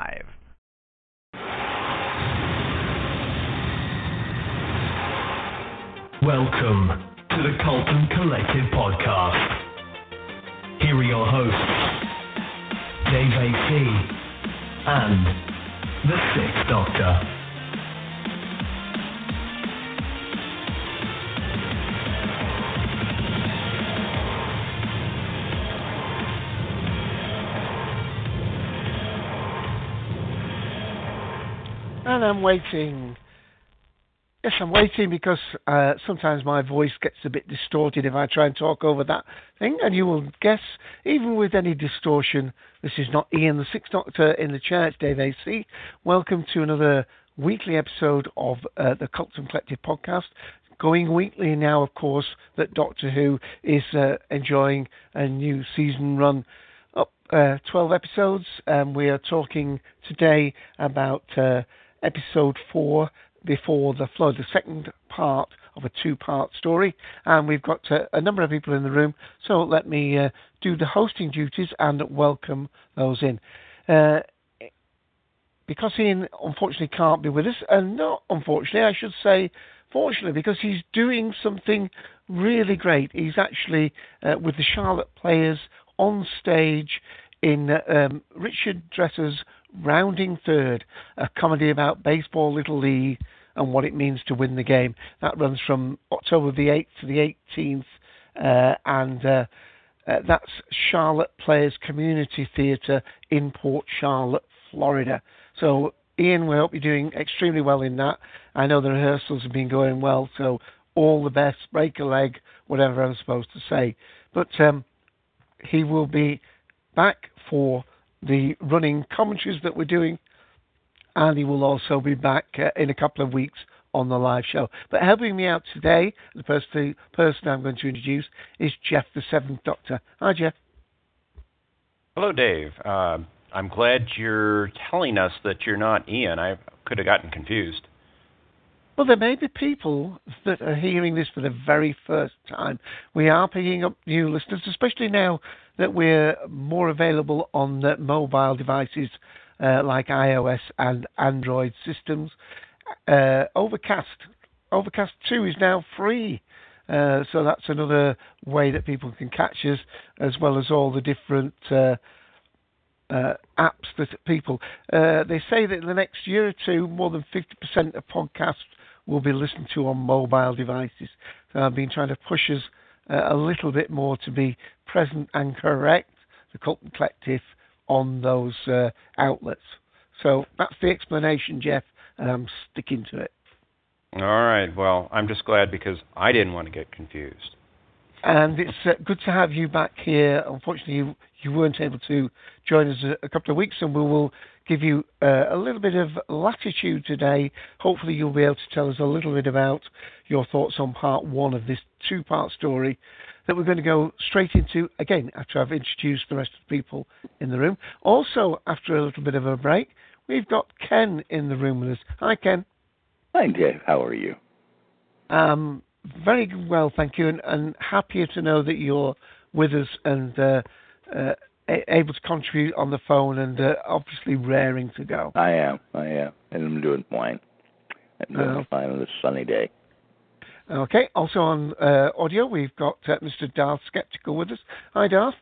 live. Welcome to the Cultdom Collective Podcast. Here are your hosts, Dave AC and the Sixth Doctor. And I'm waiting. Yes, I'm waiting because uh, sometimes my voice gets a bit distorted if I try and talk over that thing. And you will guess, even with any distortion, this is not Ian, the Sixth Doctor in the Church, Dave AC. Welcome to another weekly episode of uh, the and Collective podcast. Going weekly now, of course, that Doctor Who is uh, enjoying a new season run up uh, 12 episodes. And we are talking today about uh, episode 4 before the flood, the second part of a two part story. And we've got uh, a number of people in the room, so let me uh, do the hosting duties and welcome those in. Uh, because Ian unfortunately can't be with us, and not unfortunately, I should say fortunately, because he's doing something really great. He's actually uh, with the Charlotte Players on stage in um, Richard Dresser's Rounding Third, a comedy about baseball, Little League, and what it means to win the game. That runs from October the 8th to the 18th, uh, and uh, uh, that's Charlotte Players Community Theatre in Port Charlotte, Florida. So, Ian, we hope you're doing extremely well in that. I know the rehearsals have been going well, so all the best. Break a leg, whatever I'm supposed to say. But um, he will be back for the running commentaries that we're doing, and he will also be back uh, in a couple of weeks on the live show. But helping me out today, the person, the person I'm going to introduce is Jeff, the Seventh Doctor. Hi, Jeff. Hello, Dave. Uh, I'm glad you're telling us that you're not Ian. I could have gotten confused. Well, there may be people that are hearing this for the very first time. We are picking up new listeners, especially now that we're more available on mobile devices uh, like iOS and Android systems. Uh, Overcast, Overcast 2 is now free. Uh, so that's another way that people can catch us, as well as all the different uh, uh, apps that people. Uh, they say that in the next year or two, more than 50% of podcasts will be listened to on mobile devices. So I've been trying to push us uh, a little bit more to be present and correct, the Cultdom Collective, on those uh, outlets. So that's the explanation, Jeff, and I'm sticking to it. All right. Well, I'm just glad because I didn't want to get confused. And it's uh, good to have you back here. Unfortunately, you, you weren't able to join us a, a couple of weeks, and we will give you uh, a little bit of latitude today. Hopefully, you'll be able to tell us a little bit about your thoughts on part one of this two part story that we're going to go straight into again after I've introduced the rest of the people in the room. Also, after a little bit of a break, we've got Ken in the room with us. Hi, Ken. Hi, Dave. How are you? Um, very well, thank you, and, and happier to know that you're with us and uh, uh, able to contribute on the phone and uh, obviously raring to go. I am. I am. And I'm doing fine. I'm doing Oh. fine on this sunny day. Okay, also on uh, audio, we've got uh, Mr. Darth Skeptical with us. Hi, Darth.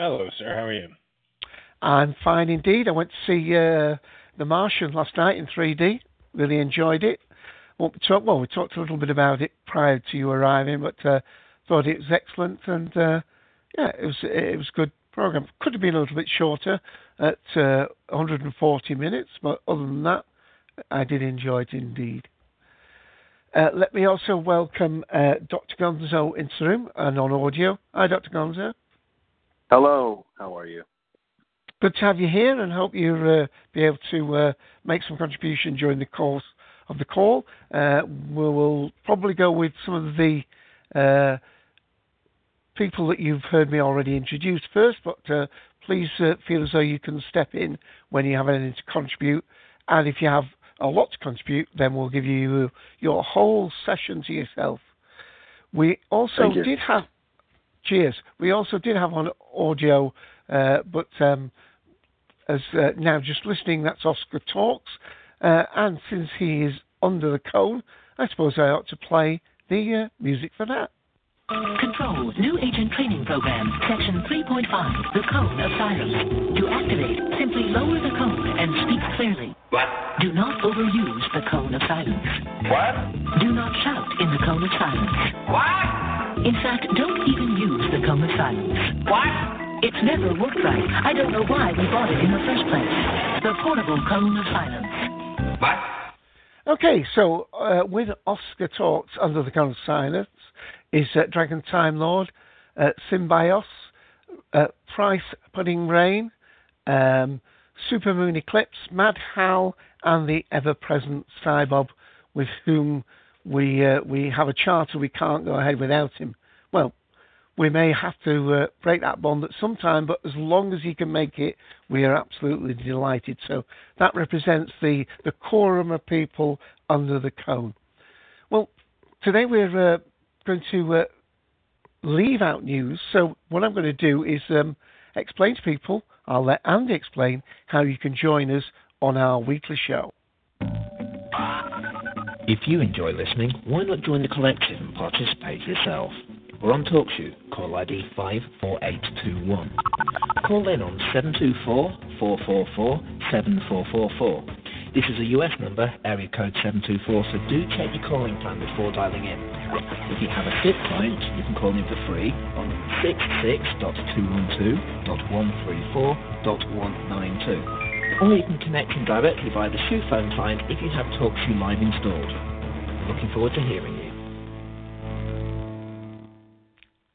Hello, sir. How are you? I'm fine indeed. I went to see uh, The Martian last night in 3D. Really enjoyed it. Well, we talked, well, we talked a little bit about it prior to you arriving, but uh, thought it was excellent and uh, yeah, it was it was a good program. Could have been a little bit shorter at uh, 140 minutes, but other than that, I did enjoy it indeed. Uh, let me also welcome uh, Dr. Gonzo into the room and on audio. Hi, Dr. Gonzo. Hello. How are you? Good to have you here, and hope you'll uh, be able to uh, make some contribution during the course of the call. Uh, we will probably go with some of the uh, people that you've heard me already introduce first, but uh, please uh, feel as though you can step in when you have anything to contribute. And if you have a lot to contribute, then we'll give you your whole session to yourself. We also you. did have, cheers, we also did have on audio, uh, but um, as uh, now just listening, that's Oscar Talks. Uh, and since he is under the cone, I suppose I ought to play the uh, music for that. Control, new agent training program, section 3.5, the cone of silence. To activate, simply lower the cone and speak clearly. What? Do not overuse the cone of silence. What? Do not shout in the cone of silence. What? In fact, don't even use the cone of silence. What? It's never worked right. I don't know why we bought it in the first place. The portable cone of silence. What? Okay, so uh, with Oscar Talks Under the Cone of Silence is uh, Dragon Time Lord, uh, Symbios, uh, Price Pudding Rain, um, Super Moon Eclipse, Mad Hal, and the ever present Cybob, with whom we uh, we have a charter. We can't go ahead without him. Well, we may have to uh, break that bond at some time, but as long as he can make it, we are absolutely delighted. So that represents the, the quorum of people under the cone. Well, today we're uh, going to uh, leave out news. So what I'm going to do is um, explain to people. I'll let Andy explain how you can join us on our weekly show. If you enjoy listening, why not join the collective and participate yourself? We're on TalkShoe, call ID 54821. Call in on 724-444-7444. This is a US number, area code 724, so do check your calling plan before dialing in. If you have a SIP client, you can call in for free on 66.212.134.192. Or you can connect in directly via the Shoe phone client if you have TalkShoe Live installed. Looking forward to hearing you.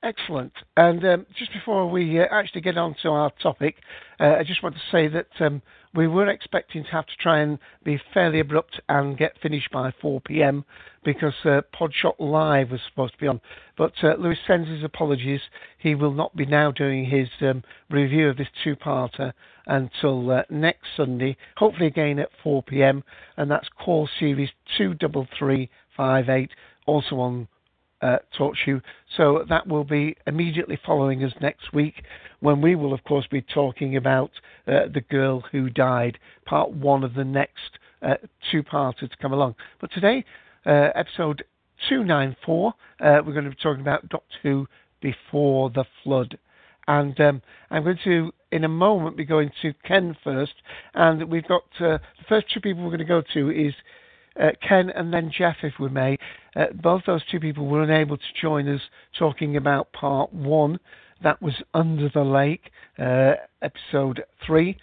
Excellent. And um, just before we uh, actually get on to our topic, uh, I just want to say that um, we were expecting to have to try and be fairly abrupt and get finished by 4 p.m. because uh, Podshock Live was supposed to be on. But uh, Louis sends his apologies. He will not be now doing his um, review of this two-parter until uh, next Sunday, hopefully again at 4 p.m. And that's call series 23358, also on uh, TalkShoe. So that will be immediately following us next week when we will, of course, be talking about uh, The Girl Who Died, part one of the next uh, two parts to come along. But today, uh, episode 294, uh, we're going to be talking about Doctor Who Before the Flood. And um, I'm going to, in a moment, be going to Ken first. And we've got uh, the first two people we're going to go to is uh, Ken and then Jeff, if we may. Uh, both those two people were unable to join us talking about part one. That was Under the Lake, uh, episode three.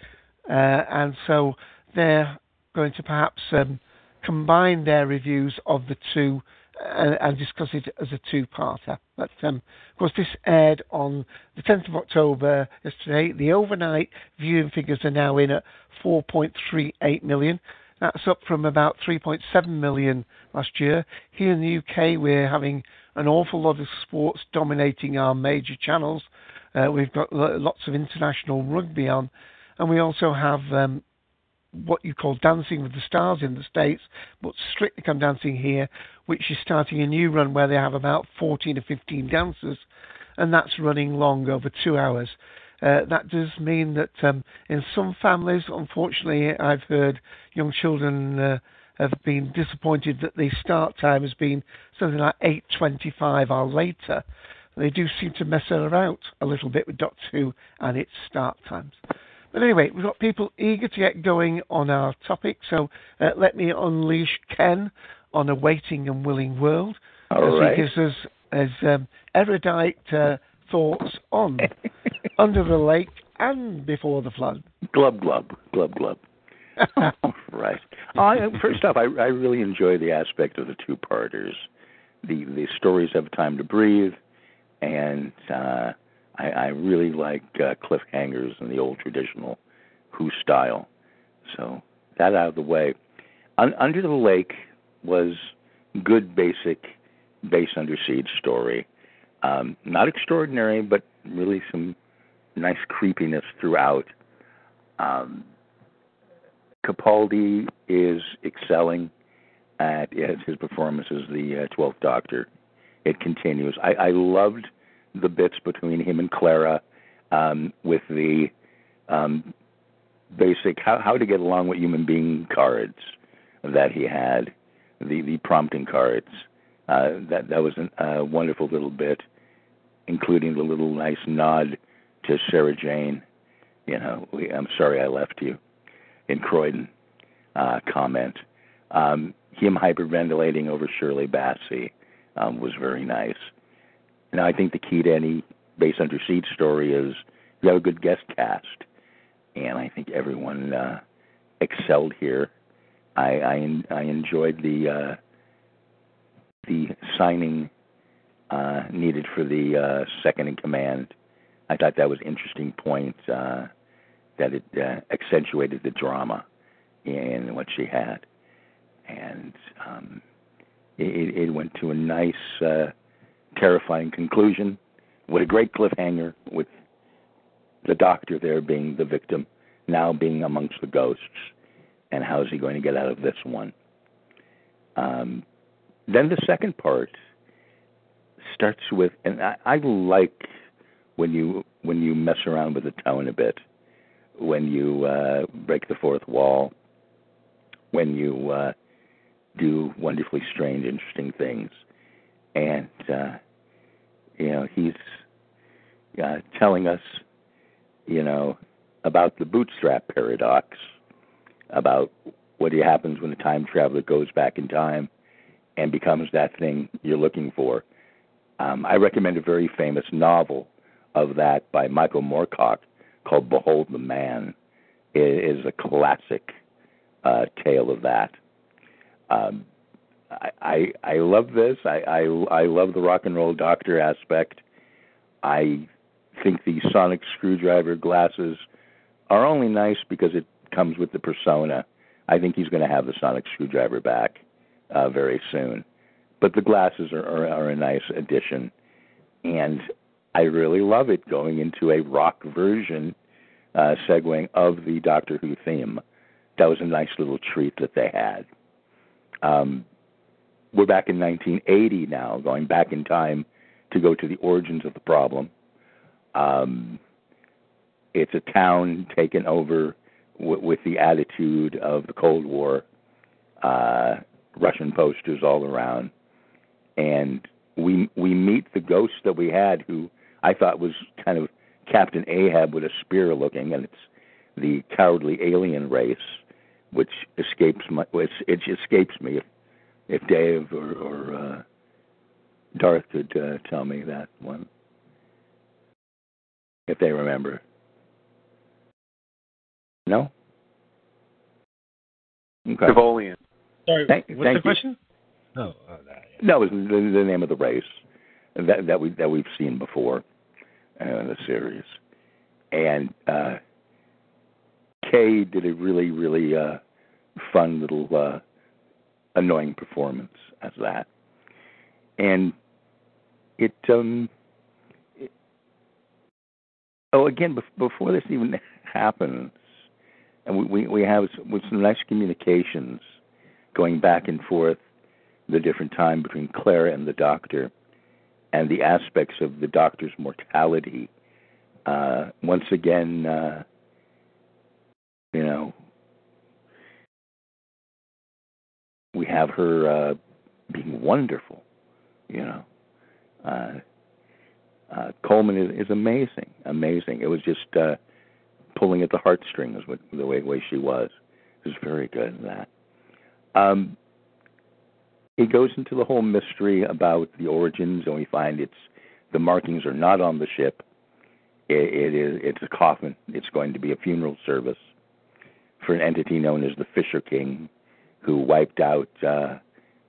Uh, and so they're going to perhaps um, combine their reviews of the two and, and discuss it as a two-parter. But um, of course, this aired on the 10th of October yesterday. The overnight viewing figures are now in at 4.38 million. That's up from about 3.7 million last year. Here in the UK, we're having an awful lot of sports dominating our major channels. Uh, we've got lots of international rugby on, and we also have um, what you call Dancing with the Stars in the States, but Strictly Come Dancing here, which is starting a new run where they have about 14 or 15 dancers, and that's running long, over two hours. Uh, that does mean that um, in some families, unfortunately, I've heard young children uh, have been disappointed that the start time has been something like 8.25 or later. They do seem to mess her out a little bit with Doctor Who and its start times. But anyway, we've got people eager to get going on our topic, so uh, let me unleash Ken on a waiting and willing world All as right. he gives us his um, erudite uh, thoughts on Under the Lake and Before the Flood. Glub glub glub glub. right. I, first off, I, I really enjoy the aspect of the two-parters. The the stories have time to breathe, and uh, I, I really like uh, cliffhangers and the old traditional Who style. So that out of the way. Un- Under the Lake was good basic base under siege story. Um, not extraordinary, but really some nice creepiness throughout. Um, Capaldi is excelling at his performance as the uh, Twelfth Doctor. It continues. I, I loved the bits between him and Clara um, with the um, basic how, how to get along with human being cards that he had, the the prompting cards. Uh, that that was a uh, wonderful little bit, including the little nice nod to Sarah Jane. You know, we, I'm sorry I left you in Croydon uh, comment. Um, him hyperventilating over Shirley Bassey um, was very nice. Now, I think the key to any base under siege story is you have a good guest cast, and I think everyone uh, excelled here. I I, I enjoyed the uh, the signing uh, needed for the uh, second in command. I thought that was an interesting point uh, that it uh, accentuated the drama in what she had, and um, it, it went to a nice, uh, terrifying conclusion. What a great cliffhanger with the doctor there being the victim, now being amongst the ghosts, and how is he going to get out of this one? Um, then the second part starts with, and I, I like when you when you mess around with the tone a bit, when you uh, break the fourth wall, when you uh, do wonderfully strange, interesting things, and uh, you know he's uh, telling us, you know, about the bootstrap paradox, about what happens when a time traveler goes back in time and becomes that thing you're looking for. Um, I recommend a very famous novel of that by Michael Moorcock called Behold the Man. It is a classic uh, tale of that. Um, I, I I love this. I, I I love the rock and roll doctor aspect. I think the sonic screwdriver glasses are only nice because it comes with the persona. I think he's going to have the sonic screwdriver back uh, very soon. But the glasses are, are, are a nice addition, and I really love it going into a rock version, uh, segueing of the Doctor Who theme. That was a nice little treat that they had. Um, we're back in 1980 now, going back in time to go to the origins of the problem. Um, it's a town taken over w- with the attitude of the Cold War. Uh, Russian posters all around, and we we meet the ghost that we had, who I thought was kind of Captain Ahab with a spear looking, and it's the cowardly alien race, which escapes my it, it escapes me if if Dave or, or uh, Darth could uh, tell me that one if they remember. No. Okay. Tivolian. Sorry, thank, what's thank the question? No, that, yeah. No, it was the, the name of the race that that we that we've seen before uh, in the series, and uh, Kaye did a really really uh, fun little uh, annoying performance as that, and it um. It, oh, again, before this even happens, and we we, we have with some nice communications going back and forth the different time between Clara and the doctor and the aspects of the doctor's mortality. Uh, once again, uh, you know, we have her uh, being wonderful, you know. Uh, uh, Coleman is, is amazing, amazing. It was just uh, pulling at the heartstrings with the way, way she was. It was very good in that. Um, it goes into the whole mystery about the origins, and we find it's the markings are not on the ship. It, it is it's a coffin. It's going to be a funeral service for an entity known as the Fisher King, who wiped out uh,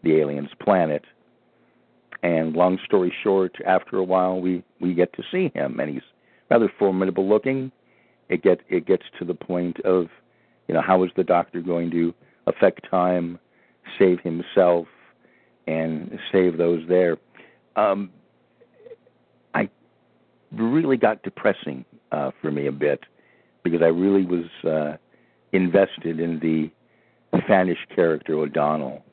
the aliens' planet. And long story short, after a while, we we get to see him, and he's rather formidable looking. It get it gets to the point of, you know, how is the Doctor going to affect time, save himself, and save those there? Um, I really got depressing uh, for me a bit because I really was uh, invested in the Spanish character O'Donnell,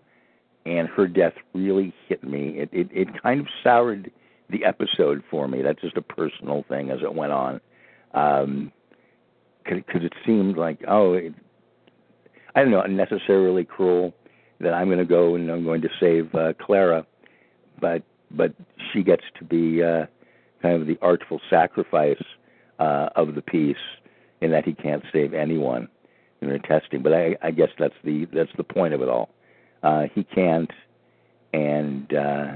and her death really hit me. It it, it kind of soured the episode for me. That's just a personal thing as it went on, because um, it seemed like oh, it, I don't know, unnecessarily cruel that I'm going to go and I'm going to save uh, Clara, but but she gets to be uh, kind of the artful sacrifice uh, of the piece in that he can't save anyone in their testing. But I, I guess that's the that's the point of it all. Uh, he can't, and uh,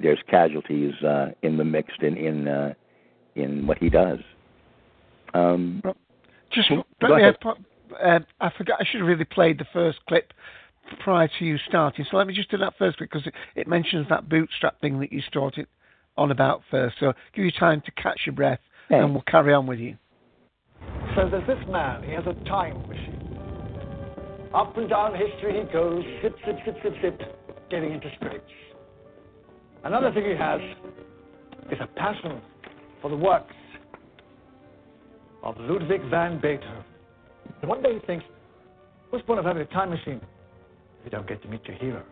there's casualties uh, in the mixed in in uh, in what he does. Um, Just let me uh, I forgot. I should have really played the first clip prior to you starting. So let me just do that first because it, it mentions that bootstrap thing that you started on about first. So give you time to catch your breath, and we'll carry on with you. So there's this man, he has a time machine. Up and down history he goes, zip, zip, zip, zip, zip, getting into scrapes. Another thing he has is a passion for the works of Ludwig van Beethoven. And one day he thinks, what's the point of having a time machine if you don't get to meet your heroes?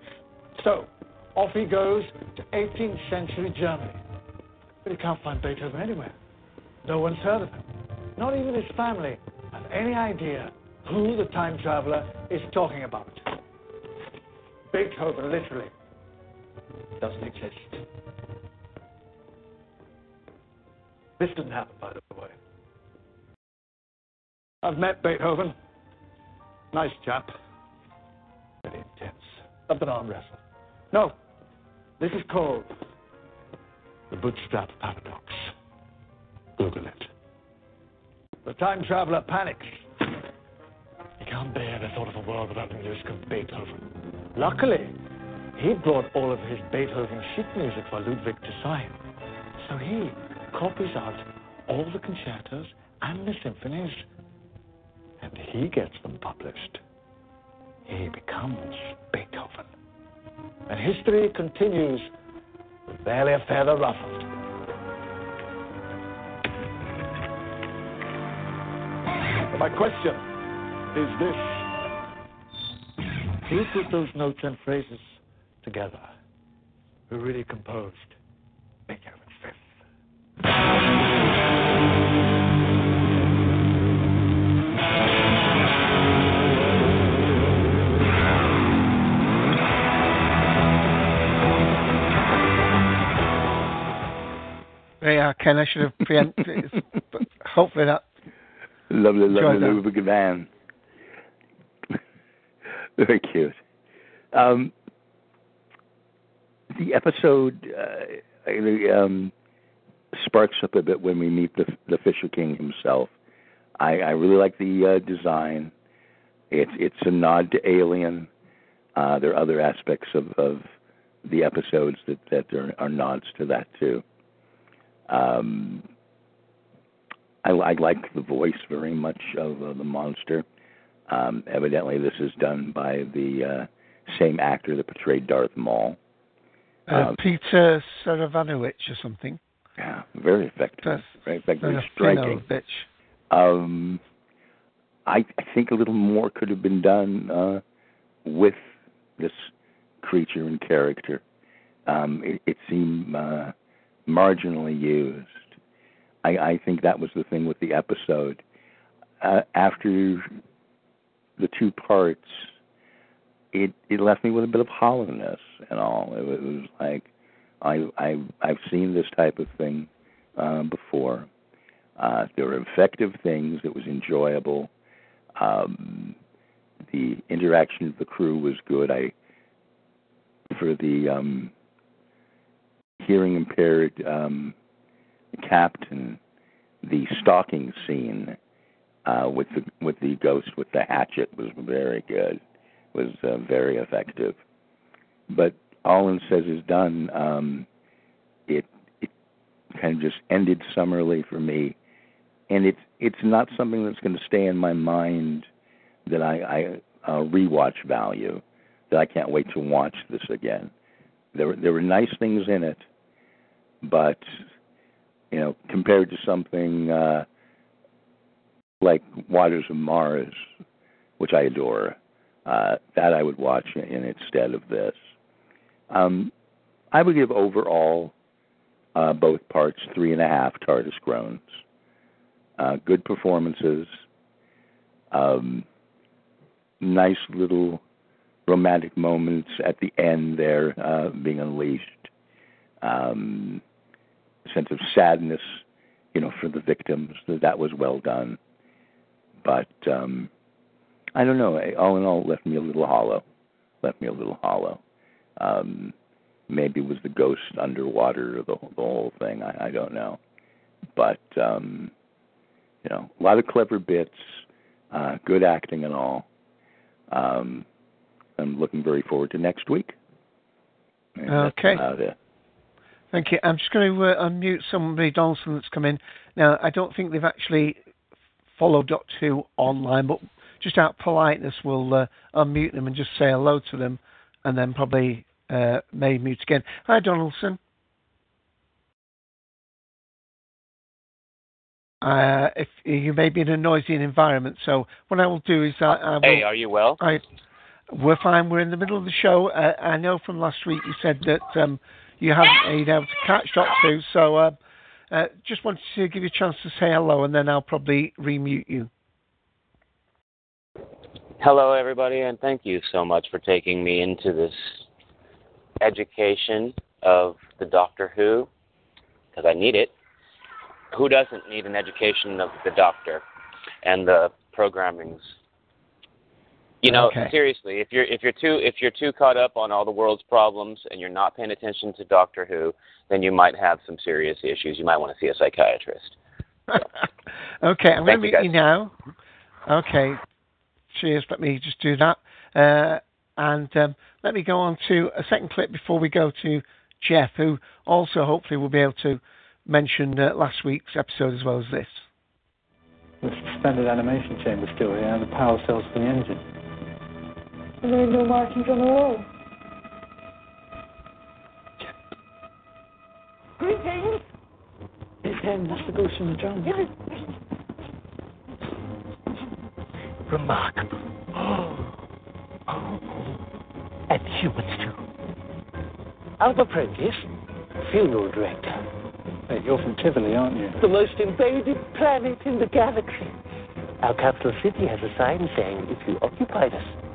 So, off he goes to 18th century Germany. But he can't find Beethoven anywhere. No one's heard of him. Not even his family have any idea who the time traveler is talking about. Beethoven literally doesn't exist. This didn't happen, by the way. I've met Beethoven. Nice chap. Very intense. Up an arm wrestle. No, this is called the bootstrap paradox. Google it. The time traveler panics. He can't bear the thought of a world without the music of Beethoven. Luckily, he brought all of his Beethoven sheet music for Ludwig to sign. So he copies out all the concertos and the symphonies, and he gets them published. He becomes Beethoven. And history continues with barely a feather ruffled. My question is this. Who put those notes and phrases together? Who really composed Beethoven's Yeah, Ken, I should have preempted, but hopefully that Lovely, lovely Ludwig van. Very cute. Um, the episode uh, um, sparks up a bit when we meet the the Fisher King himself. I, I really like the uh, design. It's it's a nod to Alien. Uh, there are other aspects of, of the episodes that that are, are nods to that too. Um, I, I like the voice very much of uh, the monster. Um, evidently, this is done by the uh, same actor that portrayed Darth Maul. Uh, um, Peter Serafinowicz or something. Yeah, very effective. That's, very effective, very striking. Um, I, I think a little more could have been done uh, with this creature and character. Um, it, it seemed uh, marginally used. I, I think that was the thing with the episode. Uh, after the two parts, it it left me with a bit of hollowness and all. It, it was like I I I've seen this type of thing uh, before. Uh, there were effective things. It was enjoyable. Um, the interaction of the crew was good. I for the um, hearing impaired um, captain, the stalking scene uh, with the with the ghost with the hatchet was very good. Was uh, very effective. But All Says is Done, um, it it kind of just ended summarily for me, and it's it's not something that's going to stay in my mind that I, I uh, rewatch value. That I can't wait to watch this again. There there were nice things in it, but you know, compared to something uh, like Waters of Mars, which I adore, uh, that I would watch in, instead of this. Um, I would give overall uh, both parts three and a half TARDIS groans. Uh, good performances, um, nice little romantic moments at the end there uh, being unleashed. Um, sense of sadness, you know, for the victims. That was well done. But um, I don't know. All in all, left me a little hollow. Left me a little hollow. Um, maybe it was the ghost underwater, the, the whole thing. I, I don't know. But um, you know, a lot of clever bits, uh, good acting and all. Um, I'm looking very forward to next week. And okay. Thank you. I'm just going to uh, unmute somebody, Donaldson, that's come in. Now, I don't think they've actually followed Doctor Who online, but just out of politeness, we'll uh, unmute them and just say hello to them, and then probably uh, may mute again. Hi, Donaldson. Uh, if you may be in a noisy environment, so what I will do is I, I will, Hey, are you well? I, we're fine. We're in the middle of the show. Uh, I know from last week you said that um, you haven't been able to catch Doctor Who, so uh, uh, just wanted to give you a chance to say hello, and then I'll probably remute you. Hello, everybody, and thank you so much for taking me into this education of the Doctor Who, because I need it. Who doesn't need an education of the Doctor and the programmings? You know, Okay. seriously, if you're if you're too if you're too caught up on all the world's problems and you're not paying attention to Doctor Who, then you might have some serious issues. You might want to see a psychiatrist. okay, I'm going to Thank you, you now. Okay, cheers. Let me just do that. Uh, and um, let me go on to a second clip before we go to Jeff, who also hopefully will be able to mention uh, last week's episode as well as this. The suspended animation chamber still here and the power cells for the engine. And there are no markings on the wall. Greetings. It's him, that's the ghost from the drum. Remarkable. Oh, oh. And humans too. Albert Prentis, funeral director. Hey, you're from Tivoli, aren't you? The most invaded planet in the galaxy. Our capital city has a sign saying, if you occupied us,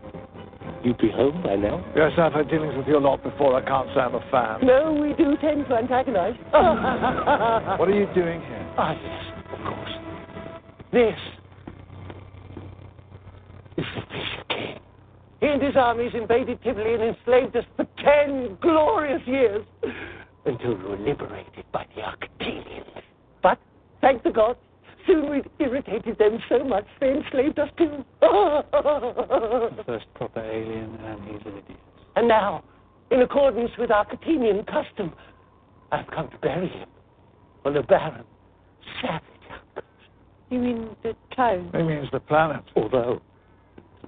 you'd be home by now. Yes, I've had dealings with your lot before. I can't say I'm a fan. No, we do tend to antagonize. What are you doing here? Ah, yes, of course. This is the Fisher King. He and his armies invaded Tivoli and enslaved us for ten glorious years until we were liberated by the Arcturians. But, thank the gods, soon we'd irritated them so much they enslaved us too. The first proper alien, and he's an idiot. And now, in accordance with Arcturian custom, I've come to bury him on the barren, savage You mean the town? He means the planet. Although,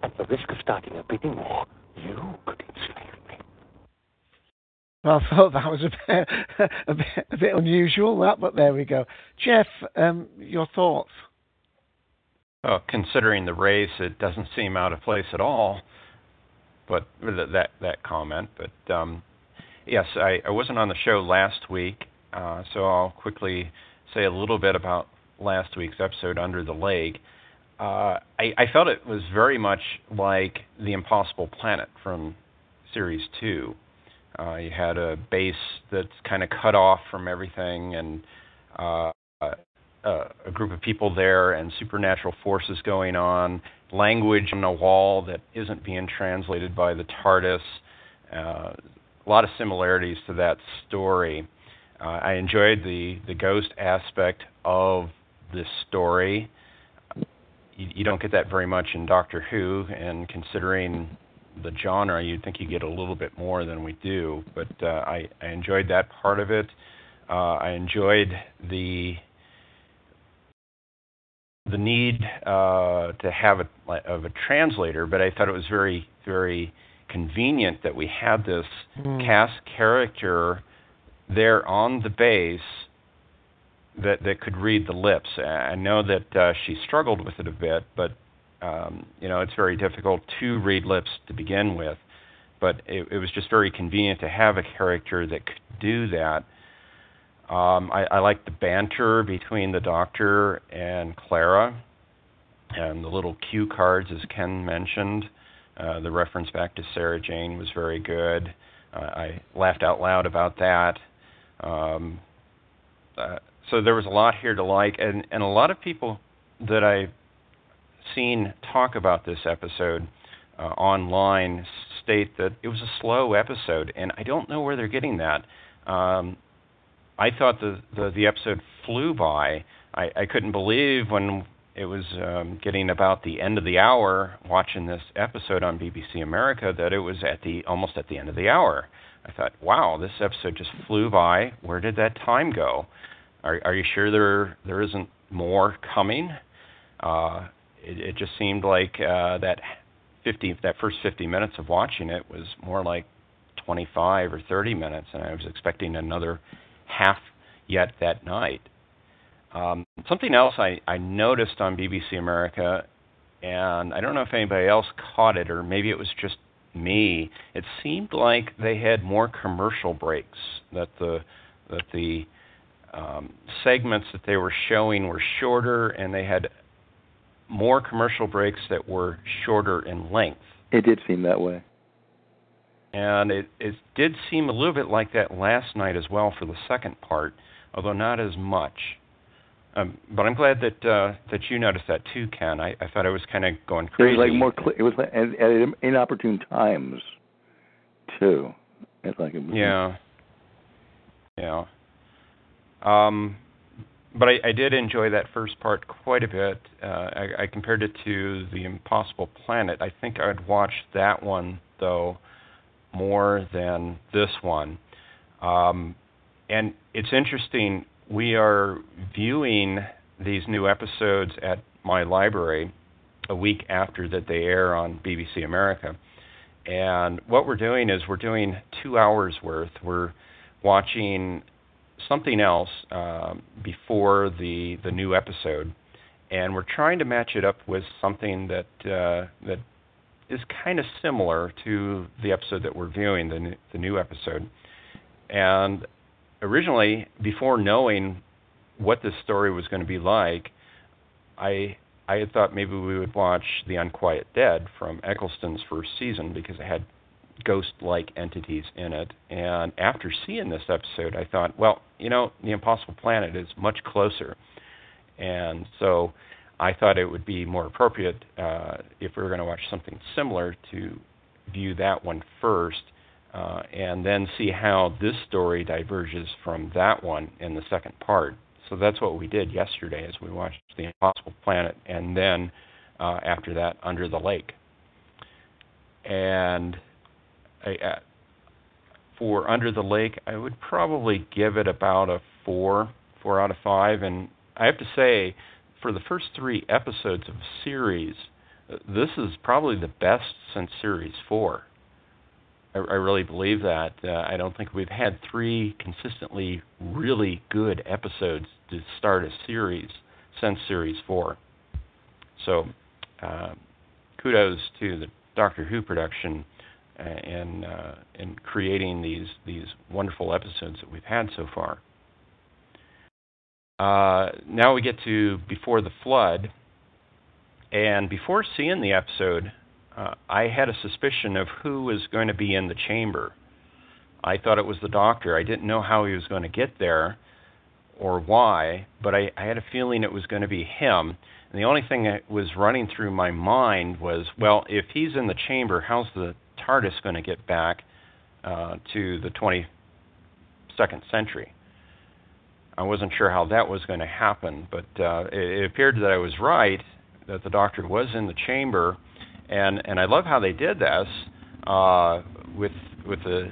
at the risk of starting a bidding war, you could enslave me. Well, I thought that was a bit, a bit, a bit unusual, that, but there we go. Jeff, um, your thoughts? Well, considering the race, it doesn't seem out of place at all. But that that comment. But um, yes, I, I wasn't on the show last week, uh, so I'll quickly say a little bit about last week's episode, Under the Lake. Uh, I, I felt it was very much like The Impossible Planet from Series 2. Uh, you had a base that's kind of cut off from everything, and uh, uh, a group of people there, and supernatural forces going on, language on a wall that isn't being translated by the TARDIS. Uh, a lot of similarities to that story. Uh, I enjoyed the the ghost aspect of this story. You, you don't get that very much in Doctor Who, and considering the genre, you'd think you get a little bit more than we do. But uh, I, I enjoyed that part of it. Uh, I enjoyed the the need uh, to have a of a translator, but I thought it was very very convenient that we had this mm. cast character there on the base that that could read the lips. I know that uh, she struggled with it a bit, but um, you know it's very difficult to read lips to begin with. But it, it was just very convenient to have a character that could do that. Um, I, I like the banter between the Doctor and Clara, and the little cue cards, as Ken mentioned. Uh, the reference back to Sarah Jane was very good. Uh, I laughed out loud about that. Um, uh, so there was a lot here to like, and and a lot of people that I've seen talk about this episode uh, online state that it was a slow episode, and I don't know where they're getting that. Um, I thought the, the the episode flew by. I, I couldn't believe when it was um, getting about the end of the hour watching this episode on BBC America that it was at the almost at the end of the hour. I thought, wow, this episode just flew by. Where did that time go? Are, are you sure there there isn't more coming? Uh, it, it just seemed like uh, that 50 that first 50 minutes of watching it was more like 25 or 30 minutes, and I was expecting another half yet that night. Um, something else I, I noticed on BBC America, and I don't know if anybody else caught it, or maybe it was just me. It seemed like they had more commercial breaks. That the that the um, segments that they were showing were shorter, and they had more commercial breaks that were shorter in length. It did seem that way. And it, it did seem a little bit like that last night as well for the second part, although not as much. Um, but I'm glad that uh, that you noticed that too, Ken. I, I thought I was kind of going crazy. It was like more. Cl- it was like at, at inopportune times, too. It's like it was. Yeah. Yeah. Um, but I, I did enjoy that first part quite a bit. Uh, I, I compared it to the Impossible Planet. I think I'd watch that one though more than this one. Um, and it's interesting. We are viewing these new episodes at my library a week after that they air on BBC America. And what we're doing is we're doing two hours worth. We're watching something else um, before the the new episode, and we're trying to match it up with something that uh, that is kind of similar to the episode that we're viewing, the the new episode. And originally, before knowing what this story was going to be like, I I had thought maybe we would watch The Unquiet Dead from Eccleston's first season because it had ghost-like entities in it. And after seeing this episode, I thought, well, you know, The Impossible Planet is much closer, and so I thought it would be more appropriate uh, if we were going to watch something similar to view that one first, uh, and then see how this story diverges from that one in the second part. So that's what we did yesterday, as we watched The Impossible Planet, and then uh, after that, Under the Lake. And I, for Under the Lake, I would probably give it about a four, four out of five. And I have to say, for the first three episodes of series, this is probably the best since series four. I, I really believe that. Uh, I don't think we've had three consistently really good episodes to start a series since series four. So, uh, kudos to the Doctor Who production in uh, in creating these these wonderful episodes that we've had so far. Uh, now we get to before the flood, and before seeing the episode, uh, I had a suspicion of who was going to be in the chamber. I thought it was the doctor. I didn't know how he was going to get there or why, but I, I had a feeling it was going to be him. And the only thing that was running through my mind was, well, if he's in the chamber, how's the TARDIS going to get back uh, to the 22nd century? I wasn't sure how that was going to happen, but uh, it, it appeared that I was right, that the Doctor was in the chamber, and and I love how they did this. uh, with with the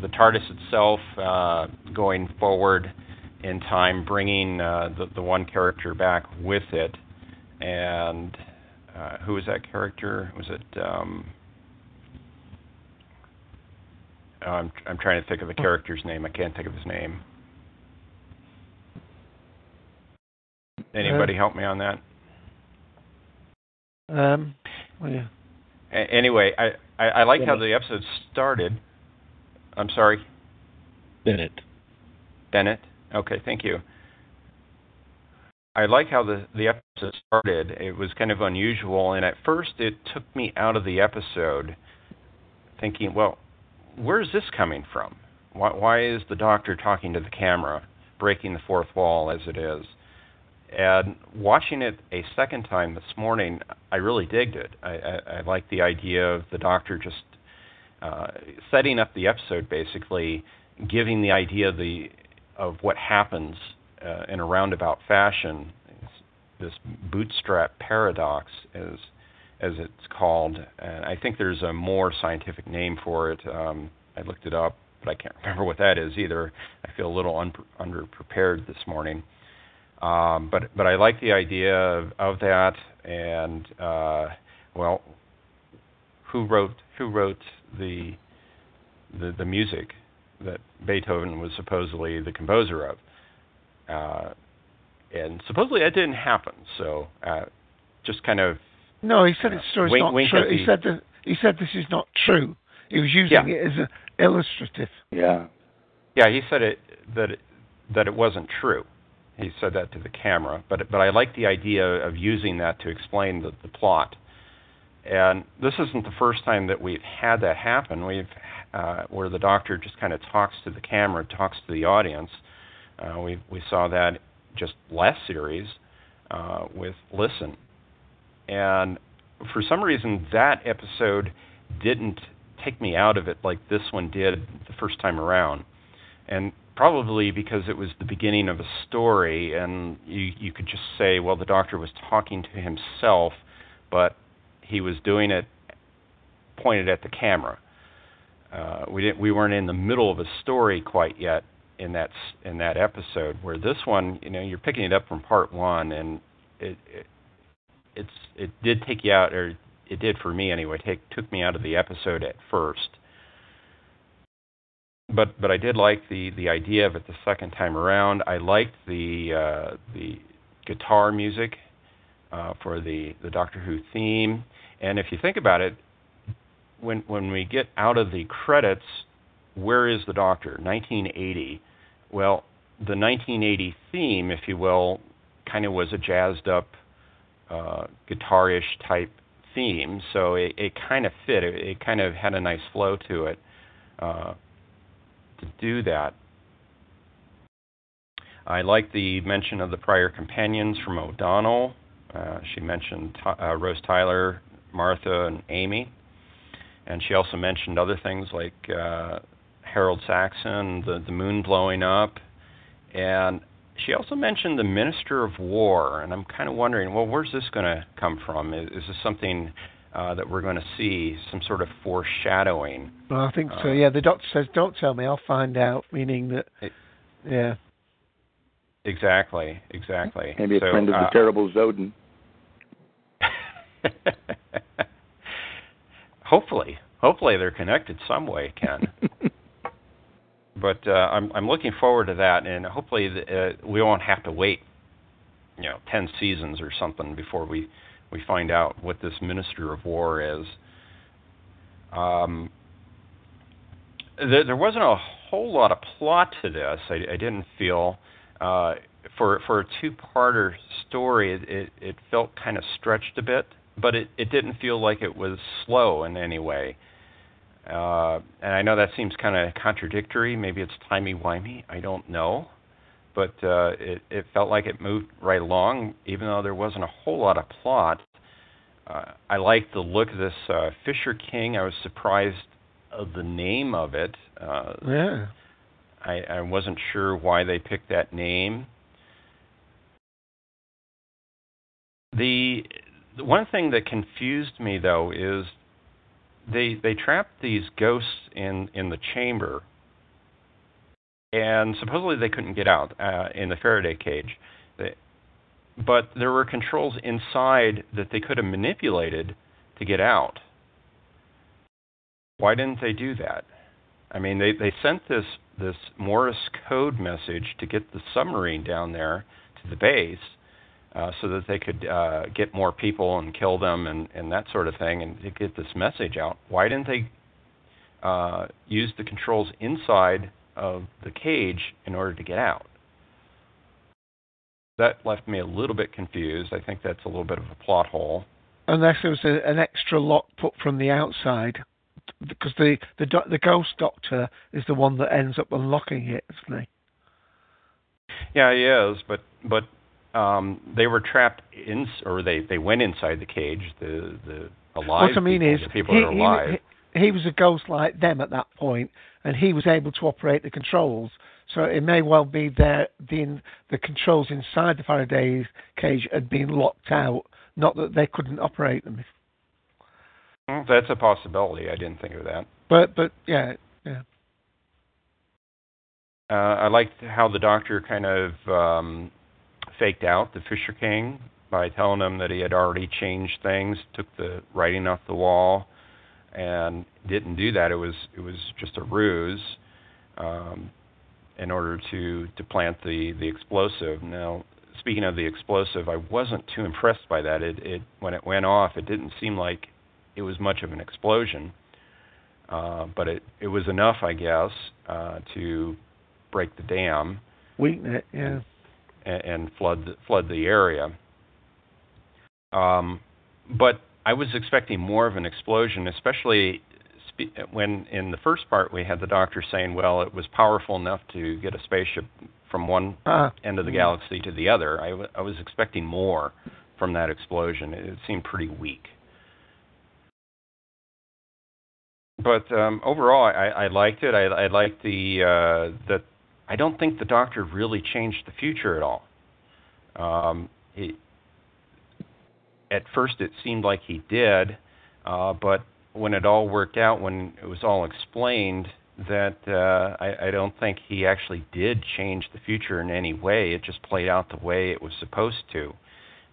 the TARDIS itself uh, going forward in time, bringing uh, the the one character back with it, and uh, who was that character? Was it? Um, oh, I'm I'm trying to think of the character's name. I can't think of his name. Anybody uh, help me on that? Um. Well, yeah. A- anyway, I I, I like how the episode started. I'm sorry. Bennett. Bennett. Okay, thank you. I like how the the episode started. It was kind of unusual, and at first it took me out of the episode, thinking, well, where's this coming from? Why, why is the doctor talking to the camera, breaking the fourth wall as it is? And watching it a second time this morning, I really digged it. I, I, I like the idea of the doctor just uh, setting up the episode, basically giving the idea of the of what happens uh, in a roundabout fashion. This bootstrap paradox, as as it's called, and I think there's a more scientific name for it. Um, I looked it up, but I can't remember what that is either. I feel a little un- underprepared this morning. Um, but but I like the idea of, of that, and uh, well, who wrote who wrote the, the the music that Beethoven was supposedly the composer of, uh, and supposedly that didn't happen. So uh, just kind of no, he said his story's wink, not wink true. He said that he said this is not true. He was using yeah. it as an illustrative. Yeah. Yeah, he said it that it, that it wasn't true. He said that to the camera, but but I like the idea of using that to explain the, the plot. And this isn't the first time that we've had that happen. We've uh, where the doctor just kind of talks to the camera, talks to the audience. Uh, we we saw that just last series uh, with Listen, and for some reason that episode didn't take me out of it like this one did the first time around. And probably because it was the beginning of a story, and you you could just say, well, the doctor was talking to himself, but he was doing it pointed at the camera. Uh, we didn't we weren't in the middle of a story quite yet in that in that episode. Where this one, you know, you're picking it up from part one, and it, it it's it did take you out, or it did for me anyway. Take took me out of the episode at first but but I did like the the idea of it the second time around. I liked the uh, the guitar music uh, for the the Doctor Who theme, and if you think about it, when when we get out of the credits, where is the Doctor? 1980. Well, the 1980 theme, if you will, kind of was a jazzed up uh, guitarish type theme, so it, it kind of fit. It, it kind of had a nice flow to it. Uh, to do that. I like the mention of the prior companions from O'Donnell. Uh, she mentioned uh, Rose Tyler, Martha, and Amy. And she also mentioned other things like uh, Harold Saxon, the, the moon blowing up. And she also mentioned the Minister of War. And I'm kind of wondering, well, where's this going to come from? Is, is this something uh, that we're going to see some sort of foreshadowing. Well, I think so. Uh, yeah, the doctor says, "Don't tell me, I'll find out." Meaning that, it, yeah. Exactly. Exactly. Maybe a so, friend of uh, the terrible Zodin. hopefully, hopefully they're connected some way, Ken. but uh, I'm I'm looking forward to that, and hopefully the, uh, we won't have to wait, you know, ten seasons or something before we we find out what this Minister of War is. Um, there, there wasn't a whole lot of plot to this. I, I didn't feel uh, for for a two-parter story, it, it, it felt kind of stretched a bit, but it, it didn't feel like it was slow in any way. Uh, and I know that seems kind of contradictory. Maybe it's timey wimey. I don't know but uh, it, it felt like it moved right along, even though there wasn't a whole lot of plot. Uh, I liked the look of this uh, Fisher King. I was surprised of the name of it. Uh, yeah. I, I wasn't sure why they picked that name. The, the one thing that confused me though is they they trapped these ghosts in in the chamber, and supposedly they couldn't get out uh, in the Faraday cage. They, but there were controls inside that they could have manipulated to get out. Why didn't they do that? I mean, they they sent this this Morse code message to get the submarine down there to the base, uh, so that they could uh, get more people and kill them and and that sort of thing, and to get this message out. Why didn't they uh, use the controls inside of the cage in order to get out? That left me a little bit confused. I think that's a little bit of a plot hole. Unless there was a, an extra lock put from the outside because the the do- the ghost doctor is the one that ends up unlocking it, isn't he? Yeah, he is, but but um, they were trapped in, or they they went inside the cage. The the alive what I mean people, is the people he, that are alive. He, he was a ghost like them at that point, and he was able to operate the controls. So it may well be that the the controls inside the Faraday cage had been locked out, not that they couldn't operate them. That's a possibility. I didn't think of that. But but yeah yeah. Uh, I liked how the doctor kind of um, faked out the Fisher King by telling him that he had already changed things, took the writing off the wall, and didn't do that. It was it was just a ruse um, in order to to plant the the explosive. Now, speaking of the explosive, I wasn't too impressed by that. It it when it went off, it didn't seem like it was much of an explosion, uh, but it it was enough, I guess, uh, to break the dam Weaken it, yeah. and, and flood the, flood the area. Um, but I was expecting more of an explosion, especially spe- when in the first part we had the doctor saying, "Well, it was powerful enough to get a spaceship from one Ah. end of the galaxy to the other." I, w- I was expecting more from that explosion. It, it seemed pretty weak. But um, overall, I, I liked it. I, I liked the uh, that. I don't think the Doctor really changed the future at all. Um, he, at first, it seemed like he did, uh, but when it all worked out, when it was all explained, that uh, I, I don't think he actually did change the future in any way. It just played out the way it was supposed to,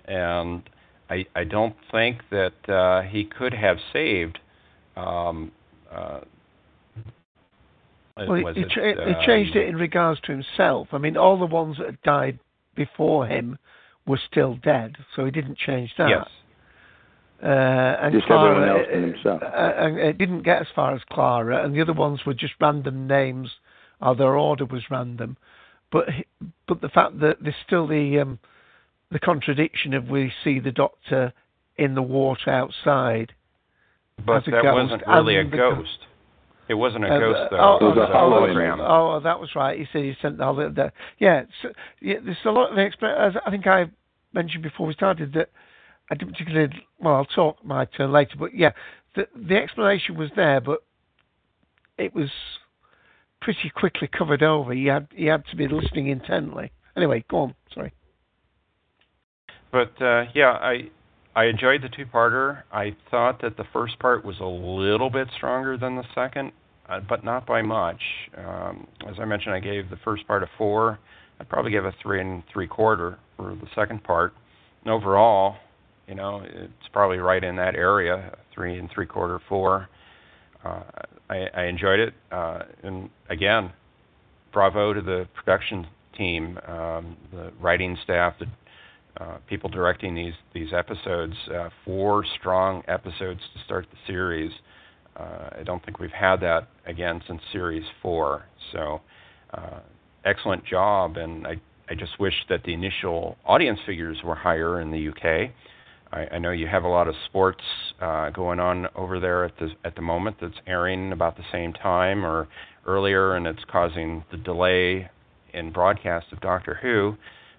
and I, I don't think that uh, he could have saved. Um, uh, Well, was he, it, cha- he changed um, it in regards to himself. I mean, all the ones that had died before him were still dead, so he didn't change that. Yes. Uh, and Just Clara, everyone else than uh, himself. uh, and it didn't get as far as Clara, and the other ones were just random names, or their order was random. But but the fact that there's still the um, the contradiction of we see the Doctor in the water outside. But as a that ghost wasn't really a and the ghost. It wasn't a ghost though. Oh, it was oh, a oh, hologram. Oh, that was right. He said he sent the hologram. The, yeah, so, yeah. There's a lot of as I think I mentioned before we started that I didn't particularly. Well, I'll talk my turn later, but yeah, the the explanation was there, but it was pretty quickly covered over. You had you had to be listening intently. Anyway, go on. Sorry. But uh, yeah, I I enjoyed the two-parter. I thought that the first part was a little bit stronger than the second, uh, but not by much. Um, as I mentioned, I gave the first part a four. I'd probably give a three and three quarter for the second part. And overall, you know, it's probably right in that area, three and three quarter, four. Uh, I, I enjoyed it, uh, and again, bravo to the production team, um, the writing staff, the uh, people directing these these episodes. Uh, four strong episodes to start the series. Uh, I don't think we've had that again since series four. So, uh, excellent job, and I I just wish that the initial audience figures were higher in the UK. I, I know you have a lot of sports uh, going on over there at the at the moment that's airing about the same time or earlier, and it's causing the delay in broadcast of Doctor Who.